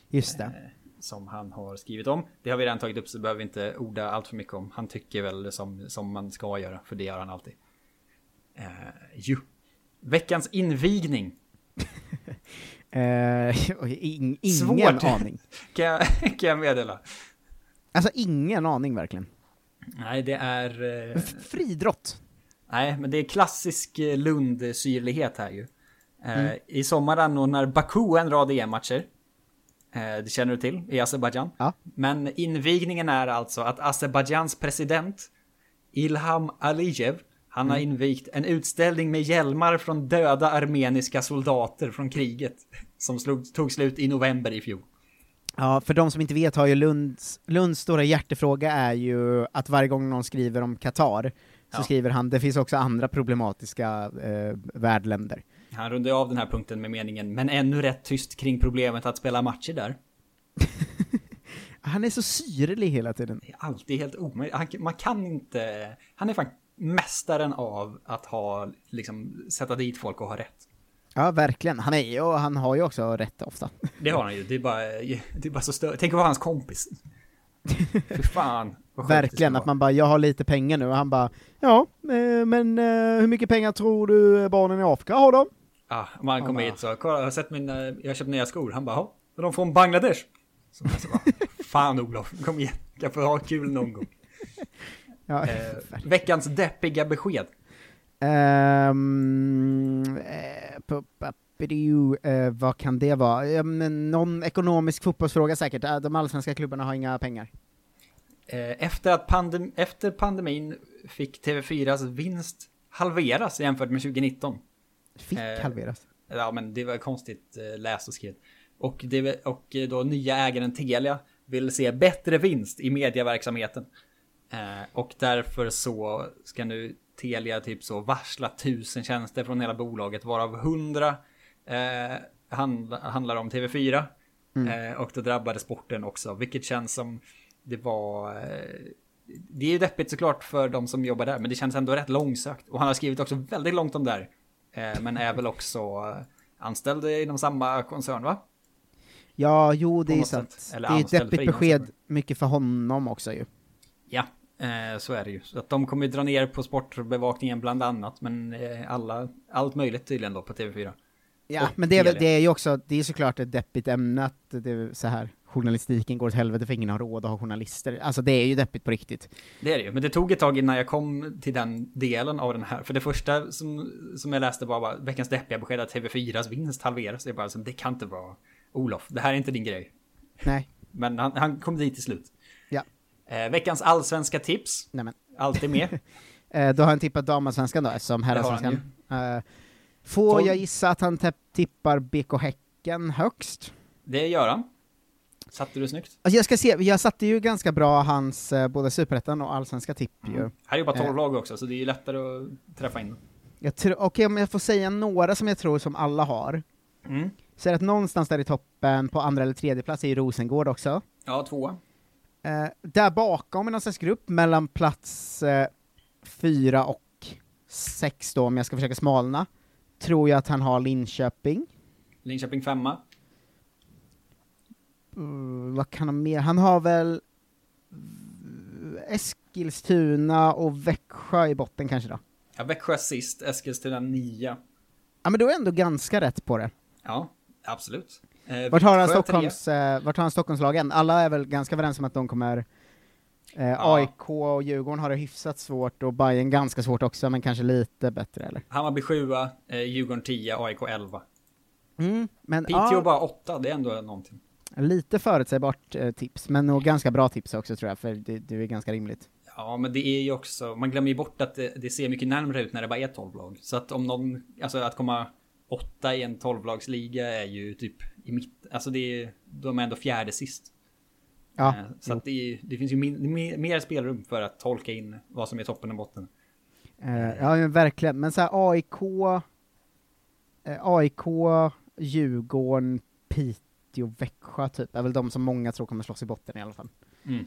Just det. Eh, som han har skrivit om. Det har vi redan tagit upp så behöver vi inte orda allt för mycket om. Han tycker väl som, som man ska göra, för det gör han alltid. Eh, ju. Veckans invigning. Eh, in, ingen Svårt. aning. kan, jag, kan jag meddela. Alltså ingen aning verkligen. Nej, det är... Eh, F- Fridrott. nej, men det är klassisk eh, Lund-syrlighet här ju. Eh, Mm. I sommar anordnar Baku en rad EM-matcher. Eh, det känner du till, i Azerbajdzjan. Ja. Men invigningen är alltså att Azerbajdzjans president Ilham Aliyev, han har Mm. invigt en utställning med hjälmar från döda armeniska soldater från kriget. Som slog, tog slut i november i fjol. Ja, för de som inte vet har ju Lunds, Lunds stora hjärtefråga är ju att varje gång någon skriver om Qatar, så Ja. skriver han det finns också andra problematiska eh, värdländer. Han rundar av den här punkten med meningen, men ännu rätt tyst kring problemet att spela matcher där. Han är så syrlig hela tiden. Det är alltid helt omöjligt. Han, man kan inte... Han är fan mästaren av att ha, liksom, sätta dit folk och ha rätt. Ja, verkligen. Han är ju, och han har ju också rätt ofta. Det har han ju. Det är bara, det är bara så stört. Tänk att vara hans kompis. Fy fan. Verkligen, att man bara, jag har lite pengar nu, och han bara, ja, eh, men eh, hur mycket pengar tror du barnen i Afrika har då? Ja, om han Ja, kom bara- hit sa, kolla jag har sett mina, jag har köpt nya skor. Han bara, är de från Bangladesh? Så jag så bara, fan Olof, kom igen, jag får ha kul någon gång. Ja, Eh, veckans deppiga besked. Ehm, eh, eh, vad kan det vara? Men någon ekonomisk fotbollsfråga säkert, Eh, de allsvenska klubbarna har inga pengar. Eh, Efter att pandem efter pandemin fick TV4s vinst halveras jämfört med 2019. Fick Eh, halveras. Ja, men det var konstigt eh, läst och skrivet. Och, det, och eh, då nya ägaren Telia vill se bättre vinst i medieverksamheten. Eh, och därför så ska nu Telia typ så varsla tusen tjänster från hela bolaget varav hundra eh, handla, handlar om TV4. Mm. Eh, och då drabbade sporten också, vilket känns som det var... Eh, det är ju deppigt såklart för de som jobbar där, men det känns ändå rätt långsökt. Och han har skrivit också väldigt långt om det här. Eh, men är väl också anställd inom samma koncern va? Ja, jo det är sant. sätt. Eller Det är ett deppigt besked, mycket för honom också ju. Ja, eh, så är det ju. Så att de kommer dra ner på sportbevakningen bland annat, men eh, alla, allt möjligt tydligen då på TV4. Ja, Och men det är, Telia. det är ju också, det är såklart ett deppigt ämne att det är så här, journalistiken går åt helvete för ingen har råd att ha journalister. Alltså det är ju deppigt på riktigt. Det är det ju, men det tog ett tag innan jag kom till den delen av den här. För det första som, som jag läste var bara veckans deppiga besked att TV4s vinst halveras. Jag bara, det kan inte vara Olof, det här är inte din grej. Nej. Men han, han kom dit till slut. Eh, veckans allsvenska tips. Nämen. Alltid med. Eh, då har han tippat damallsvenskan då, eftersom herrallsvenskan. Eh, får Tolv. jag gissa att han tippar BK Häcken högst? Det gör han. Satte du snyggt? Alltså jag ska se, jag satte ju ganska bra hans eh, både superettan och allsvenska tipp ju. Här är ju bara 12 Eh, lag också, så det är ju lättare att träffa in. Okej om jag får säga några som jag tror som alla har. Mm. Så är det att någonstans där i toppen, på andra eller tredje plats är ju Rosengård också. Ja, tvåa. Eh, där bakom i någon slags grupp, mellan plats eh, fyra och sex då, om jag ska försöka smalna, tror jag att han har Linköping. Linköping femma. Uh, vad kan han mer? Han har väl Eskilstuna och Växjö i botten kanske då? Ja, Växjö sist, Eskilstuna nia. Ja men då är ändå ganska rätt på det. Ja, absolut. Eh, Vart har han Stockholms, eh, vart har han Stockholmslagen? Alla är väl ganska överens om att de kommer eh, Ja. AIK och Djurgården har det hyfsat svårt och Bayern ganska svårt också, men kanske lite bättre eller? Hammarby sjua, eh, Djurgården 10, AIK 11. Mm, men Piteå ja, bara 8, det är ändå någonting. lite förutsägbart eh, tips, men nog ganska bra tips också tror jag, för det, det är ganska rimligt. Ja, men det är ju också, man glömmer ju bort att det, det ser mycket närmare ut när det bara är 12 lag. Så att om någon, alltså att komma åtta i en 12-lagsliga är ju typ i mitt, alltså det är, de är ändå fjärde sist. Ja, Eh, Så att det, är, det finns ju min, mer, mer spelrum för att tolka in vad som är toppen och botten. Eh, ja men verkligen, men så här AIK, eh, AIK, Djurgården, Piteå, Växjö typ, är väl de som många tror kommer slåss i botten i alla fall. Mm.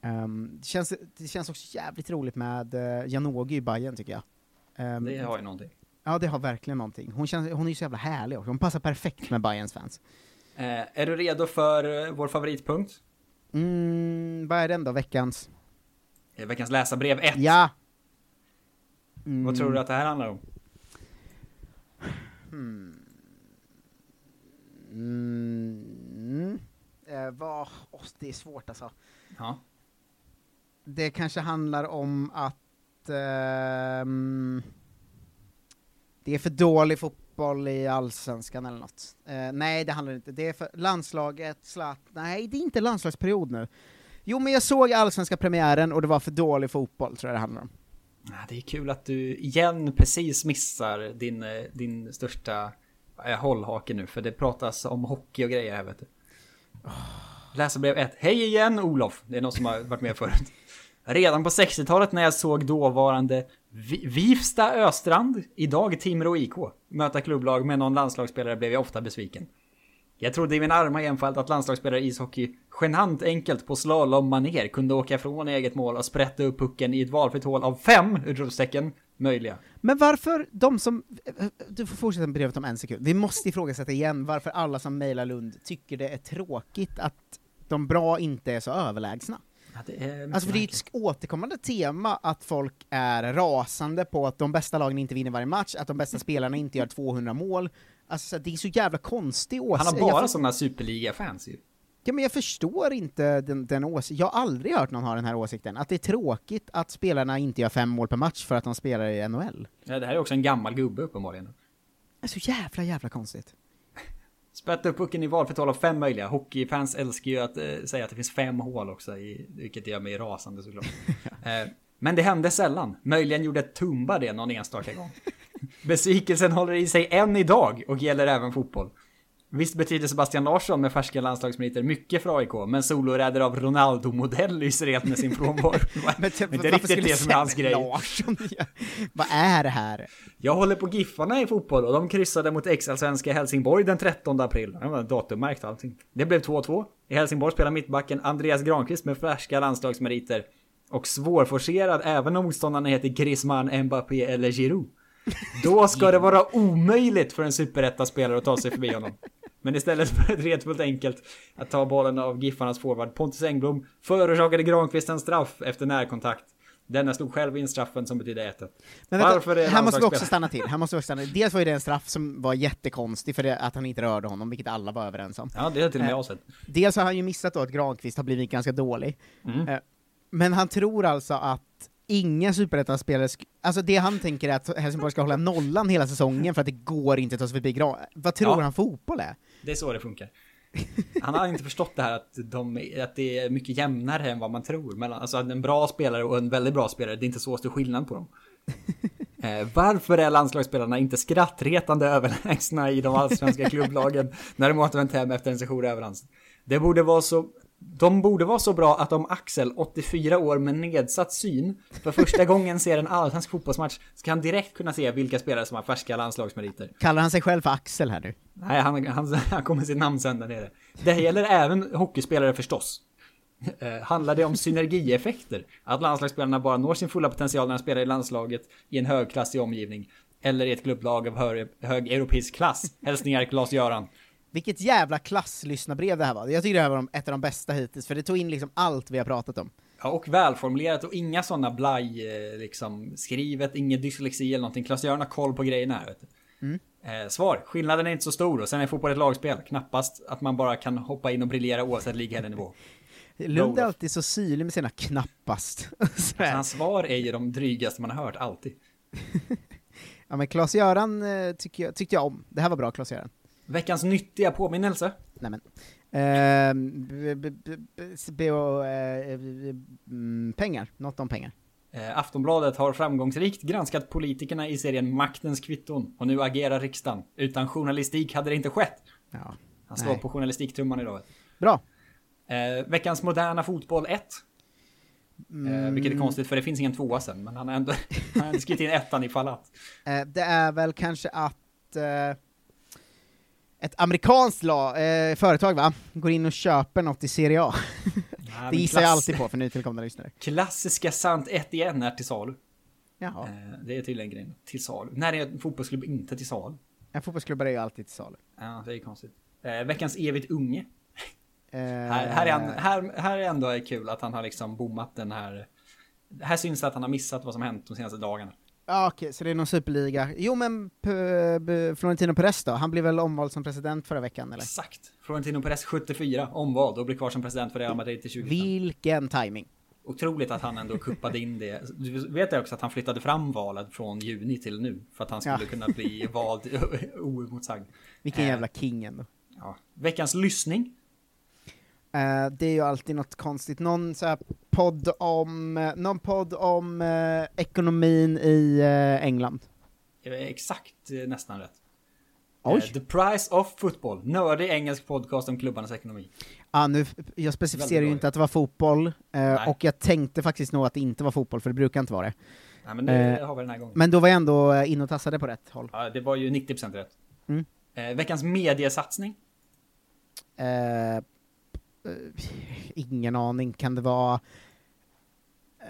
Ehm, det, känns, det känns också jävligt roligt med uh, Janogy i Bayern tycker jag. Ehm, Det har ju någonting. Ja, det har verkligen någonting. Hon, känns, hon är ju så jävla härlig också, hon passar perfekt med Bayerns fans. Eh, är du redo för eh, vår favoritpunkt? Mm, vad är den då, veckans? Eh, Veckans läsarbrev 1. Ja! Vad tror du att det här handlar om? Hmm. Mm. Eh, vad, åh, det är svårt alltså. Ja. Det kanske handlar om att ehm, det är för dålig fotboll i allsvenskan eller något. Eh, nej, det handlar inte. Det är för landslaget, slat, nej det är inte landslagsperiod nu. Jo, men jag såg allsvenska premiären och det var för dålig fotboll, tror jag det handlar om. Det är kul att du igen precis missar din, eh, din största eh, hållhake nu, för det pratas om hockey och grejer här vet du. Läsarbrev 1. Hej igen Olof! Det är någon som har varit med förut. Redan på 60-talet när jag såg dåvarande Vifsta Östrand, idag Timrå IK, möta klubblag med någon landslagsspelare blev jag ofta besviken. Jag trodde i min arma enfald att landslagsspelare i ishockey genant enkelt på slalommaner kunde åka från eget mål och sprätta upp pucken i ett valfritt hål av fem utropstecken möjliga. Men varför de som, du får fortsätta med brevet om en sekund, vi måste ifrågasätta igen varför alla som mejlar Lund tycker det är tråkigt att de bra inte är så överlägsna. Ja, det är Alltså för det är ett återkommande tema att folk är rasande på att de bästa lagen inte vinner varje match, att de bästa spelarna inte gör 200 mål. Alltså det är så jävla konstig åsikt. Han har bara jag, sådana superliga-fans ju. ja, men jag förstår inte den, den åsikten, jag har aldrig hört någon ha den här åsikten, att det är tråkigt att spelarna inte gör fem mål per match för att de spelar i NHL. Ja, det här är också en gammal gubbe uppenbarligen. Det är så jävla jävla konstigt. Sprätta upp pucken i valfritt hål av fem möjliga. Hockeyfans älskar ju att eh, säga att det finns fem hål också, i, vilket gör mig rasande såklart. eh, men det hände sällan. Möjligen gjorde Tumba det någon enstaka gång. Besvikelsen håller i sig än idag och gäller även fotboll. Visst betyder Sebastian Larsson med färska landslagsmeriter mycket för AIK, men soloräder av Ronaldo-modell lyser helt med sin frånvaro. Men typ, inte varför riktigt det som är hans grej. Larsson Vad är det här? Jag håller på Giffarna i fotboll och de kryssade mot ex-allsvenska Helsingborg den 13 april. Det var datummärkt allting. Det blev 2-2. I Helsingborg spelar mittbacken Andreas Granqvist med färska landslagsmeriter. Och svårforcerad även om motståndarna heter Griezmann, Mbappé eller Giroud. Då ska det vara omöjligt för en superetta-spelare att ta sig förbi honom. Men istället för ett retfullt enkelt att ta bollen av Giffarnas forward Pontus Engblom förorsakade Granqvist en straff efter närkontakt. Denna slog själv in straffen som betyder 1 Men vänta, Varför är här måste vi också stanna till, här måste vi också stanna till. Dels var ju det en straff som var jättekonstig för det, att han inte rörde honom, vilket alla var överens om. Ja, det har till och med Eh, jag sett. Dels har han ju missat då att Granqvist har blivit ganska dålig. Mm. Eh, Men han tror alltså att ingen superettan-spelare, alltså det han tänker är att Helsingborg ska hålla nollan hela säsongen för att det går inte att ta sig förbi Gran... Vad tror Ja. han fotboll är? Det är så det funkar. Han har inte förstått det här att, de, att det är mycket jämnare än vad man tror. Mellan, alltså en bra spelare och en väldigt bra spelare, det är inte så stor skillnad på dem. Eh, varför är landslagsspelarna inte skrattretande överlägsna i de allsvenska klubblagen när de återvänt hem efter en session överlands? Det borde vara så... De borde vara så bra att om Axel, 84 år med nedsatt syn, för första gången ser en allsvensk fotbollsmatch, ska han direkt kunna se vilka spelare som har färska landslagsmeriter. Kallar han sig själv för Axel här nu? Nej, han, han, han kommer sitt namn sen där nere. Det gäller även hockeyspelare förstås. Eh, handlar det om synergieffekter? Att landslagsspelarna bara når sin fulla potential när de spelar i landslaget i en högklassig omgivning? Eller i ett klubblag av hög, hög europeisk klass? Hälsningar Klas-Göran. Vilket jävla klasslyssnarbrev det här var. Jag tycker det här var ett av de bästa hittills, för det tog in liksom allt vi har pratat om. Ja, och välformulerat och inga sådana blaj, eh, liksom, skrivet, ingen dyslexi eller någonting. Klas-Göran har koll på grejerna här, vet du. Mm. Eh, svar, skillnaden är inte så stor och sen är fotboll ett lagspel. Knappast att man bara kan hoppa in och briljera oavsett liga eller nivå. Lund är alltid så syrlig med sina knappast. Alltså, hans svar är ju de drygaste man har hört, alltid. ja men Klas-Göran eh, jag, tyckte jag om. Det här var bra Klas-Göran. Veckans nyttiga påminnelse. Nämen. Ehm, b- b- b- b- BO, eh, mm, pengar, något om pengar. Eh, Aftonbladet har framgångsrikt granskat politikerna i serien Maktens kvitton och nu agerar riksdagen. Utan journalistik hade det inte skett. Ja. Han slår Nej. på journalistiktrumman idag. Bra. Eh, veckans moderna fotboll 1. Eh, vilket är konstigt för det finns ingen tvåa sen, men han har ändå, han har ändå skrivit in ettan ifall att. Eh, det är väl kanske att eh, ett amerikanskt la, eh, företag va, går in och köper något i Serie A. det men gissar jag alltid på för nytillkomna lyssnare. Klassiska Sant 1 igen är till salu. Jaha. Eh, det är tydligen grejen. Till salu. När är en fotbollsklubb inte till salu? En fotbollsklubbar är ju alltid till salu. Ja, det är konstigt. Eh, veckans evigt unge. Eh, Här, här, är han, här, här är ändå kul att han har liksom bommat den här... Här syns det att han har missat vad som hänt de senaste dagarna. Ja okej, så det är någon superliga. Jo men Florentino Perez då, han blev väl omvald som president förra veckan eller? Exakt. Florentino Perez 74, omvald och blir kvar som president för Real Madrid till 2025. Vilken timing. Otroligt att han ändå kuppade in det. Du vet ju också att han flyttade fram valet från juni till nu. För att han skulle Ja. kunna bli vald oemotsagd. Vilken Eh, jävla king ändå. Ja. Veckans lyssning. Eh, det är ju alltid något konstigt, någon så podd om, eh, någon podd om eh, ekonomin i eh, England. Exakt nästan rätt. Oj. The Price of Football. Nördig engelsk podcast om klubbarnas ekonomi. Ja, nu, jag specificerar ju inte att det var fotboll, och jag tänkte faktiskt nog att det inte var fotboll, för det brukar inte vara det. Nej men det har vi den här gången. Men då var jag ändå inne och tassade på rätt håll. Ja, det var ju 90% rätt. Mm. Veckans mediesatsning. Eh, ingen aning, kan det vara... Eh,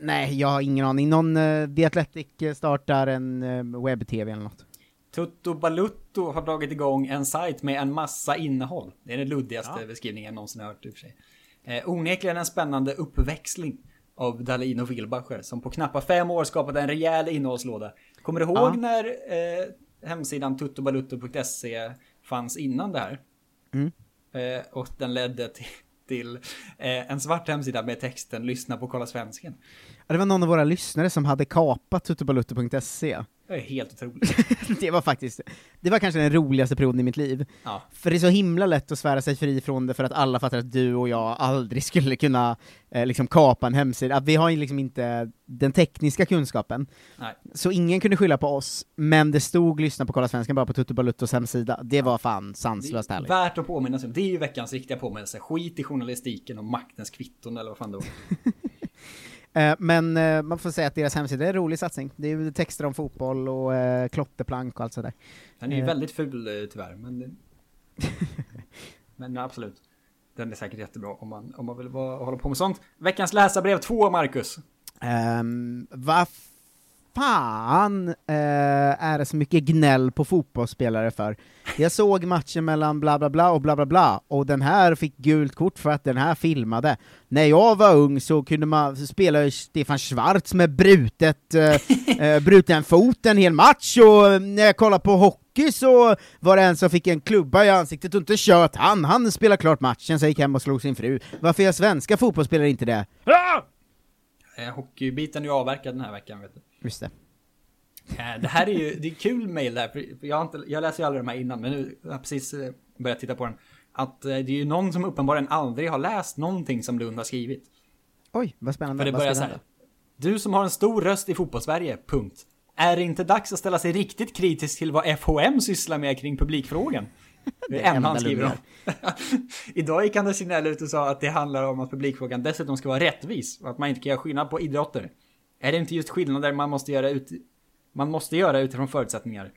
nej, jag har ingen aning. Någon, uh, The Athletic startar en eh, webb-tv eller något. Tutto Balutto har dragit igång en sajt med en massa innehåll. Det är den luddigaste Ja. beskrivningen jag någonsin hört i och för sig. Eh, onekligen en spännande uppväxling av Dahlin och Wilbacher som på knappa fem år skapat en rejäl innehållslåda. Kommer du ihåg Ja. när eh, hemsidan tuttobalutto.se fanns innan det här? Mm. Eh, och den ledde till, till eh, en svart hemsida med texten “Lyssna på Kolla Svensken”. Ja, det var någon av våra lyssnare som hade kapat tuttobalutto.se. Det är helt otroligt. det var faktiskt, det var kanske den roligaste perioden i mitt liv. Ja. För det är så himla lätt att svära sig fri från det för att alla fattar att du och jag aldrig skulle kunna eh, liksom kapa en hemsida. Att vi har ju liksom inte den tekniska kunskapen. Nej. Så ingen kunde skylla på oss, men det stod lyssna på Kolla Svenskan bara på Baluttos hemsida. Det var fan sanslöst härligt. Värt att påminna sig om. Det är ju veckans riktiga påminnelse. Skit i journalistiken och maktens kvitton eller vad fan det var. Eh, men eh, man får säga att deras hemsida är en rolig satsning. Det är texter om fotboll och eh, klotterplank och allt sådär. Den är ju väldigt ful tyvärr, men... men absolut. Den är säkert jättebra om man, om man vill vara, hålla på med sånt. Veckans läsarbrev 2, Marcus. Um, vad fan eh, är det så mycket gnäll på fotbollsspelare för? Jag såg matchen mellan bla bla bla och bla bla bla, och den här fick gult kort för att den här filmade. När jag var ung så kunde man spela Stefan Schwarz med brutet, eh, eh, bruten fot en hel match, och när jag kollade på hockey så var det en som fick en klubba i ansiktet och inte kött han, han spelade klart matchen, så gick hem och slog sin fru. Varför gör svenska fotbollsspelare inte det? Eh, hockeybiten är ju avverkad den här veckan, vet du. Just det. Eh, det här är ju, det är kul mail där, för jag, inte, jag läser ju aldrig de här innan, men nu har jag precis eh, börjat titta på den. Att eh, det är ju någon som uppenbarligen aldrig har läst någonting som Lund har skrivit. Oj, vad spännande. För det börjar så här. Du som har en stor röst i fotbollssverige, punkt. Är det inte dags att ställa sig riktigt kritisk till vad FHM sysslar med kring publikfrågan? Det är en han skriver om. Idag gick Anders Signell ut och sa att det handlar om att publikfrågan dessutom ska vara rättvis och att man inte kan göra skillnad på idrotter. Är det inte just skillnader man måste göra, ut, man måste göra utifrån förutsättningar?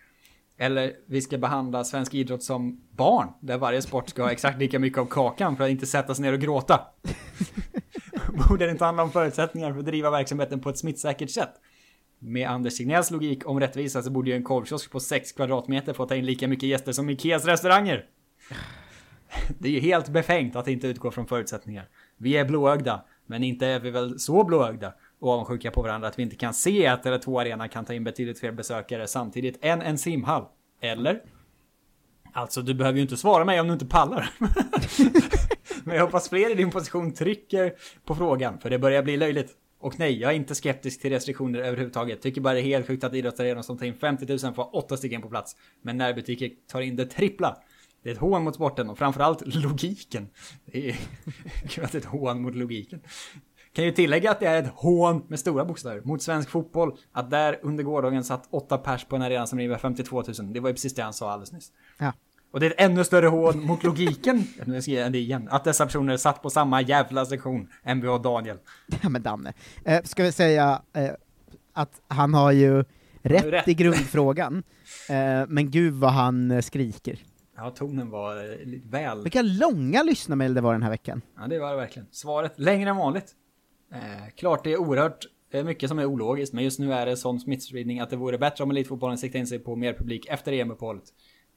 Eller vi ska behandla svensk idrott som barn, där varje sport ska ha exakt lika mycket av kakan för att inte sätta sig ner och gråta. Borde det inte handla om förutsättningar för att driva verksamheten på ett smittsäkert sätt? Med Anders Signells logik om rättvisa så borde ju en korvkiosk på 6 kvadratmeter få ta in lika mycket gäster som Ikeas restauranger. Det är ju helt befängt att inte utgå från förutsättningar. Vi är blåögda, men inte är vi väl så blåögda avundsjuka på varandra att vi inte kan se att Tele2 Arena kan ta in betydligt fler besökare samtidigt än en simhall. Eller? Alltså, du behöver ju inte svara mig om du inte pallar. Men jag hoppas fler i din position trycker på frågan, för det börjar bli löjligt. Och nej, jag är inte skeptisk till restriktioner överhuvudtaget. Tycker bara det är helt sjukt att idrottsarenor som tar in 50 000 får ha 8 stycken på plats. Men närbutiker tar in det trippla. Det är ett hån mot sporten och framförallt logiken. Det är det är ett hån mot logiken. Kan ju tillägga att det är ett hån med stora bokstäver mot svensk fotboll. Att där under gårdagen satt 8 pers på en arena som river 52 000. Det var ju precis det han sa alldeles nyss. Ja. Och det är ett ännu större hån mot logiken. Nu ska jag det igen. Att dessa personer satt på samma jävla sektion. Och Daniel. Ja men Danne. Eh, ska vi säga eh, att han har ju rätt, rätt. i grundfrågan, eh, men gud vad han eh, skriker. Ja, tonen var eh, lite väl... Vilka långa lyssnarmail det var den här veckan. Ja, det var det verkligen. Svaret längre än vanligt. Eh, klart det är oerhört eh, mycket som är ologiskt, men just nu är det sån smittspridning att det vore bättre om elitfotbollen siktade in sig på mer publik efter EM-uppehållet.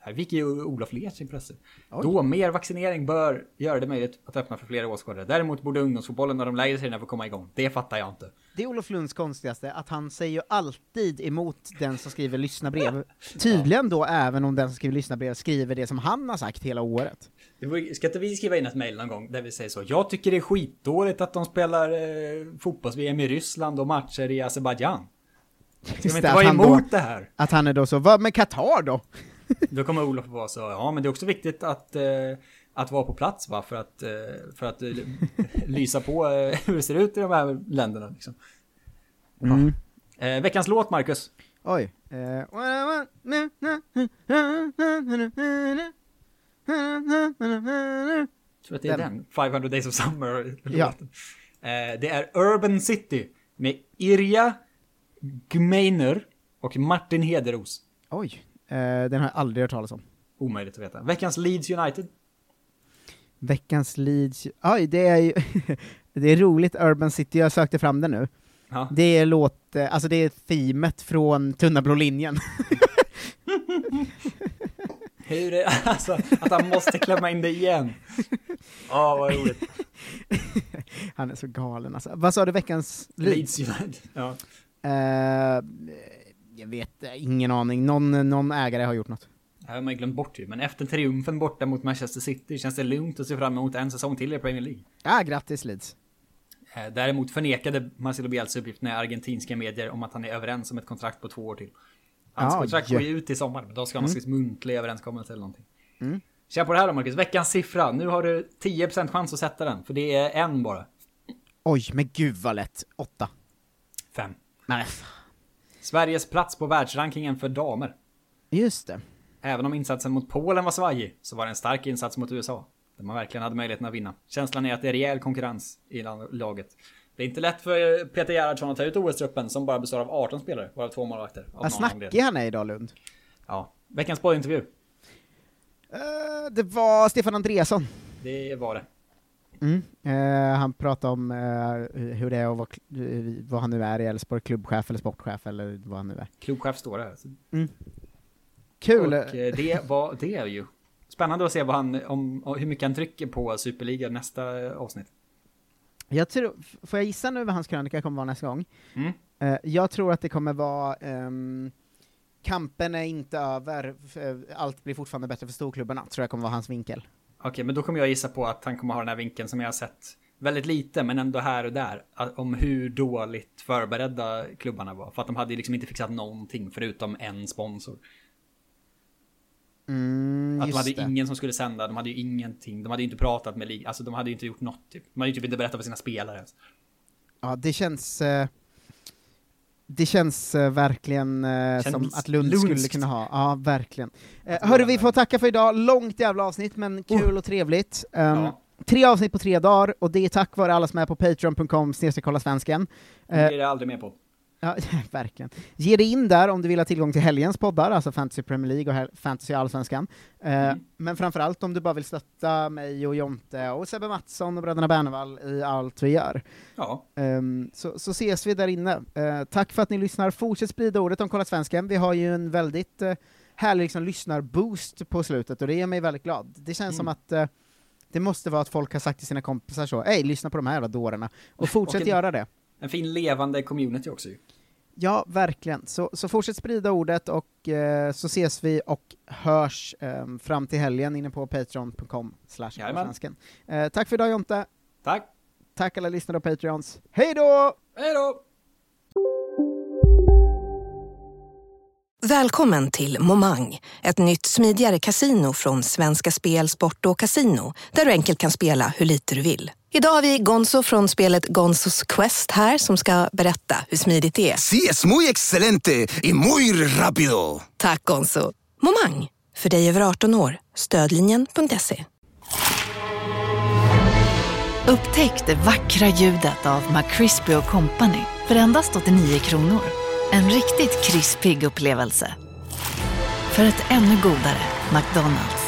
Här fick ju Olof Lers intresse. Då mer vaccinering bör göra det möjligt att öppna för fler åskådare. Däremot borde ungdomsfotbollen och de lägre serierna få komma igång. Det fattar jag inte. Det är Olof Lunds konstigaste, att han säger ju alltid emot den som skriver lyssnarbrev. Tydligen då även om den som skriver lyssnarbrev skriver det som han har sagt hela året. Ska inte vi skriva in ett mejl någon gång där vi säger så? Jag tycker det är skitdåligt att de spelar eh, fotbolls-VM i Ryssland och matcher i Azerbajdzjan. Ska vi inte vara emot då- det här? Att han är då så, vad med Qatar då? Då kommer Olof vara så, ja men det är också viktigt att, eh, att vara på plats va, för att, eh, för att eh, lysa på eh, hur det ser ut i de här länderna liksom. Mm. Eh, veckans låt Marcus. Oj. Eh, tror att det är den. 500 Days of Summer. Ja. Eh, det är Urban City med Irja Gmeiner och Martin Hederos. Oj, den har jag aldrig hört talas om. Omöjligt att veta. Veckans Leeds United. Veckans Leeds, oj det är ju, det är roligt Urban City, jag sökte fram den nu. Ja. Det är låt, eh, alltså det är themet från Tunna blå linjen. Hur är alltså att han måste klämma in det igen. Ja, vad roligt. Han är så galen alltså. Vad sa du, veckans Leeds United. Ja. Eh, jag vet, ingen aning. Någon, någon ägare har gjort något. Det har man glömt bort ju, men efter triumfen borta mot Manchester City känns det lugnt att se fram emot en säsong till i Premier League. Ja, grattis Leeds. Eh, Däremot förnekade Marcelo Bielsa uppgifterna i argentinska medier om att han är överens om ett kontrakt på två år till. Hans Ja, kontrakt går ju ut i sommar, men då ska ha Mm. slags muntlig överenskommelse eller någonting. Mm. Kör på det här då Marcus, veckans siffra. Nu har du 10% chans att sätta den, för det är en bara. Oj, men gud vad lätt. Åtta. Fem. Nej. Sveriges plats på världsrankingen för damer. Just det. Även om insatsen mot Polen var svajig, så var det en stark insats mot USA. Där man verkligen hade möjligheten att vinna. Känslan är att det är rejäl konkurrens i la- laget. Det är inte lätt för Peter Gerhardsson att ta ut OS-truppen som bara består av 18 spelare, varav två målvakter. Vad snackig han är idag Lund. Ja. Veckans boyintervju. Eh, det var Stefan Andreasson. Det var det. Mm. Eh, han pratade om eh, hur det är vara, kl- eh, vad han nu är i Elfsborg, klubbchef eller sportchef eller vad han nu är. Klubbchef står det här. Mm. Kul! Och eh, det var det är ju. Spännande att se vad han, om, hur mycket han trycker på Superliga nästa avsnitt. Jag tror, får jag gissa nu vad hans krönika kommer vara nästa gång? Mm. Eh, jag tror att det kommer vara ehm, Kampen är inte över, eh, allt blir fortfarande bättre för storklubbarna, tror jag kommer vara hans vinkel. Okej, men då kommer jag gissa på att han kommer ha den här vinkeln som jag har sett väldigt lite, men ändå här och där. Om hur dåligt förberedda klubbarna var. För att de hade liksom inte fixat någonting förutom en sponsor. Mm, att de hade det. ingen som skulle sända, de hade ju ingenting. De hade ju inte pratat med ligan, alltså de hade ju inte gjort något typ. De hade ju typ inte berättat för sina spelare ens. Ja, det känns... eh, det känns eh, verkligen Känns som att Lund lundskt. skulle kunna ha, ja verkligen. Eh, hörru, vi får tacka för idag, långt jävla avsnitt, men kul och trevligt. Um, Ja. Tre avsnitt på tre dagar, och det är tack vare alla som är på patreon.com kolla svensken. Det Eh, blir det aldrig med på. Ja, verkligen. Ge dig in där om du vill ha tillgång till helgens poddar, alltså Fantasy Premier League och Fantasy Allsvenskan. Eh, Men framförallt om du bara vill stötta mig och Jonte och Sebbe Mattsson och bröderna Bernevall i allt vi gör. Ja. Ehm, så, så ses vi där inne. Eh, tack för att ni lyssnar. Fortsätt sprida ordet om Kolla Svensken. Vi har ju en väldigt uh, härlig liksom, lyssnarboost på slutet, och det gör mig väldigt glad. Det känns som att det måste vara att folk har sagt till sina kompisar så, hej, lyssna på de här jävla dårarna. Och fortsätt en- göra det. En fin levande community också ju. Ja, verkligen. Så, så fortsätt sprida ordet och eh, så ses vi och hörs ehm, fram till helgen inne på patreon.com slash. Eh, Tack för idag Jonte. Tack. Tack alla lyssnare och patreons. Hej då! Hej då! Välkommen till Momang, ett nytt smidigare casino från Svenska Spel, Sport och Casino, där du enkelt kan spela hur lite du vill. Idag har vi Gonzo från spelet Gonzos Quest här som ska berätta hur smidigt det är. Sí, es muy excelente y muy rápido. Tack Gonzo! Momang, för dig över 18 år. Stödlinjen.se. Upptäck det vackra ljudet av McCrispy Company för endast 89 kronor. En riktigt krispig upplevelse. För ett ännu godare McDonalds.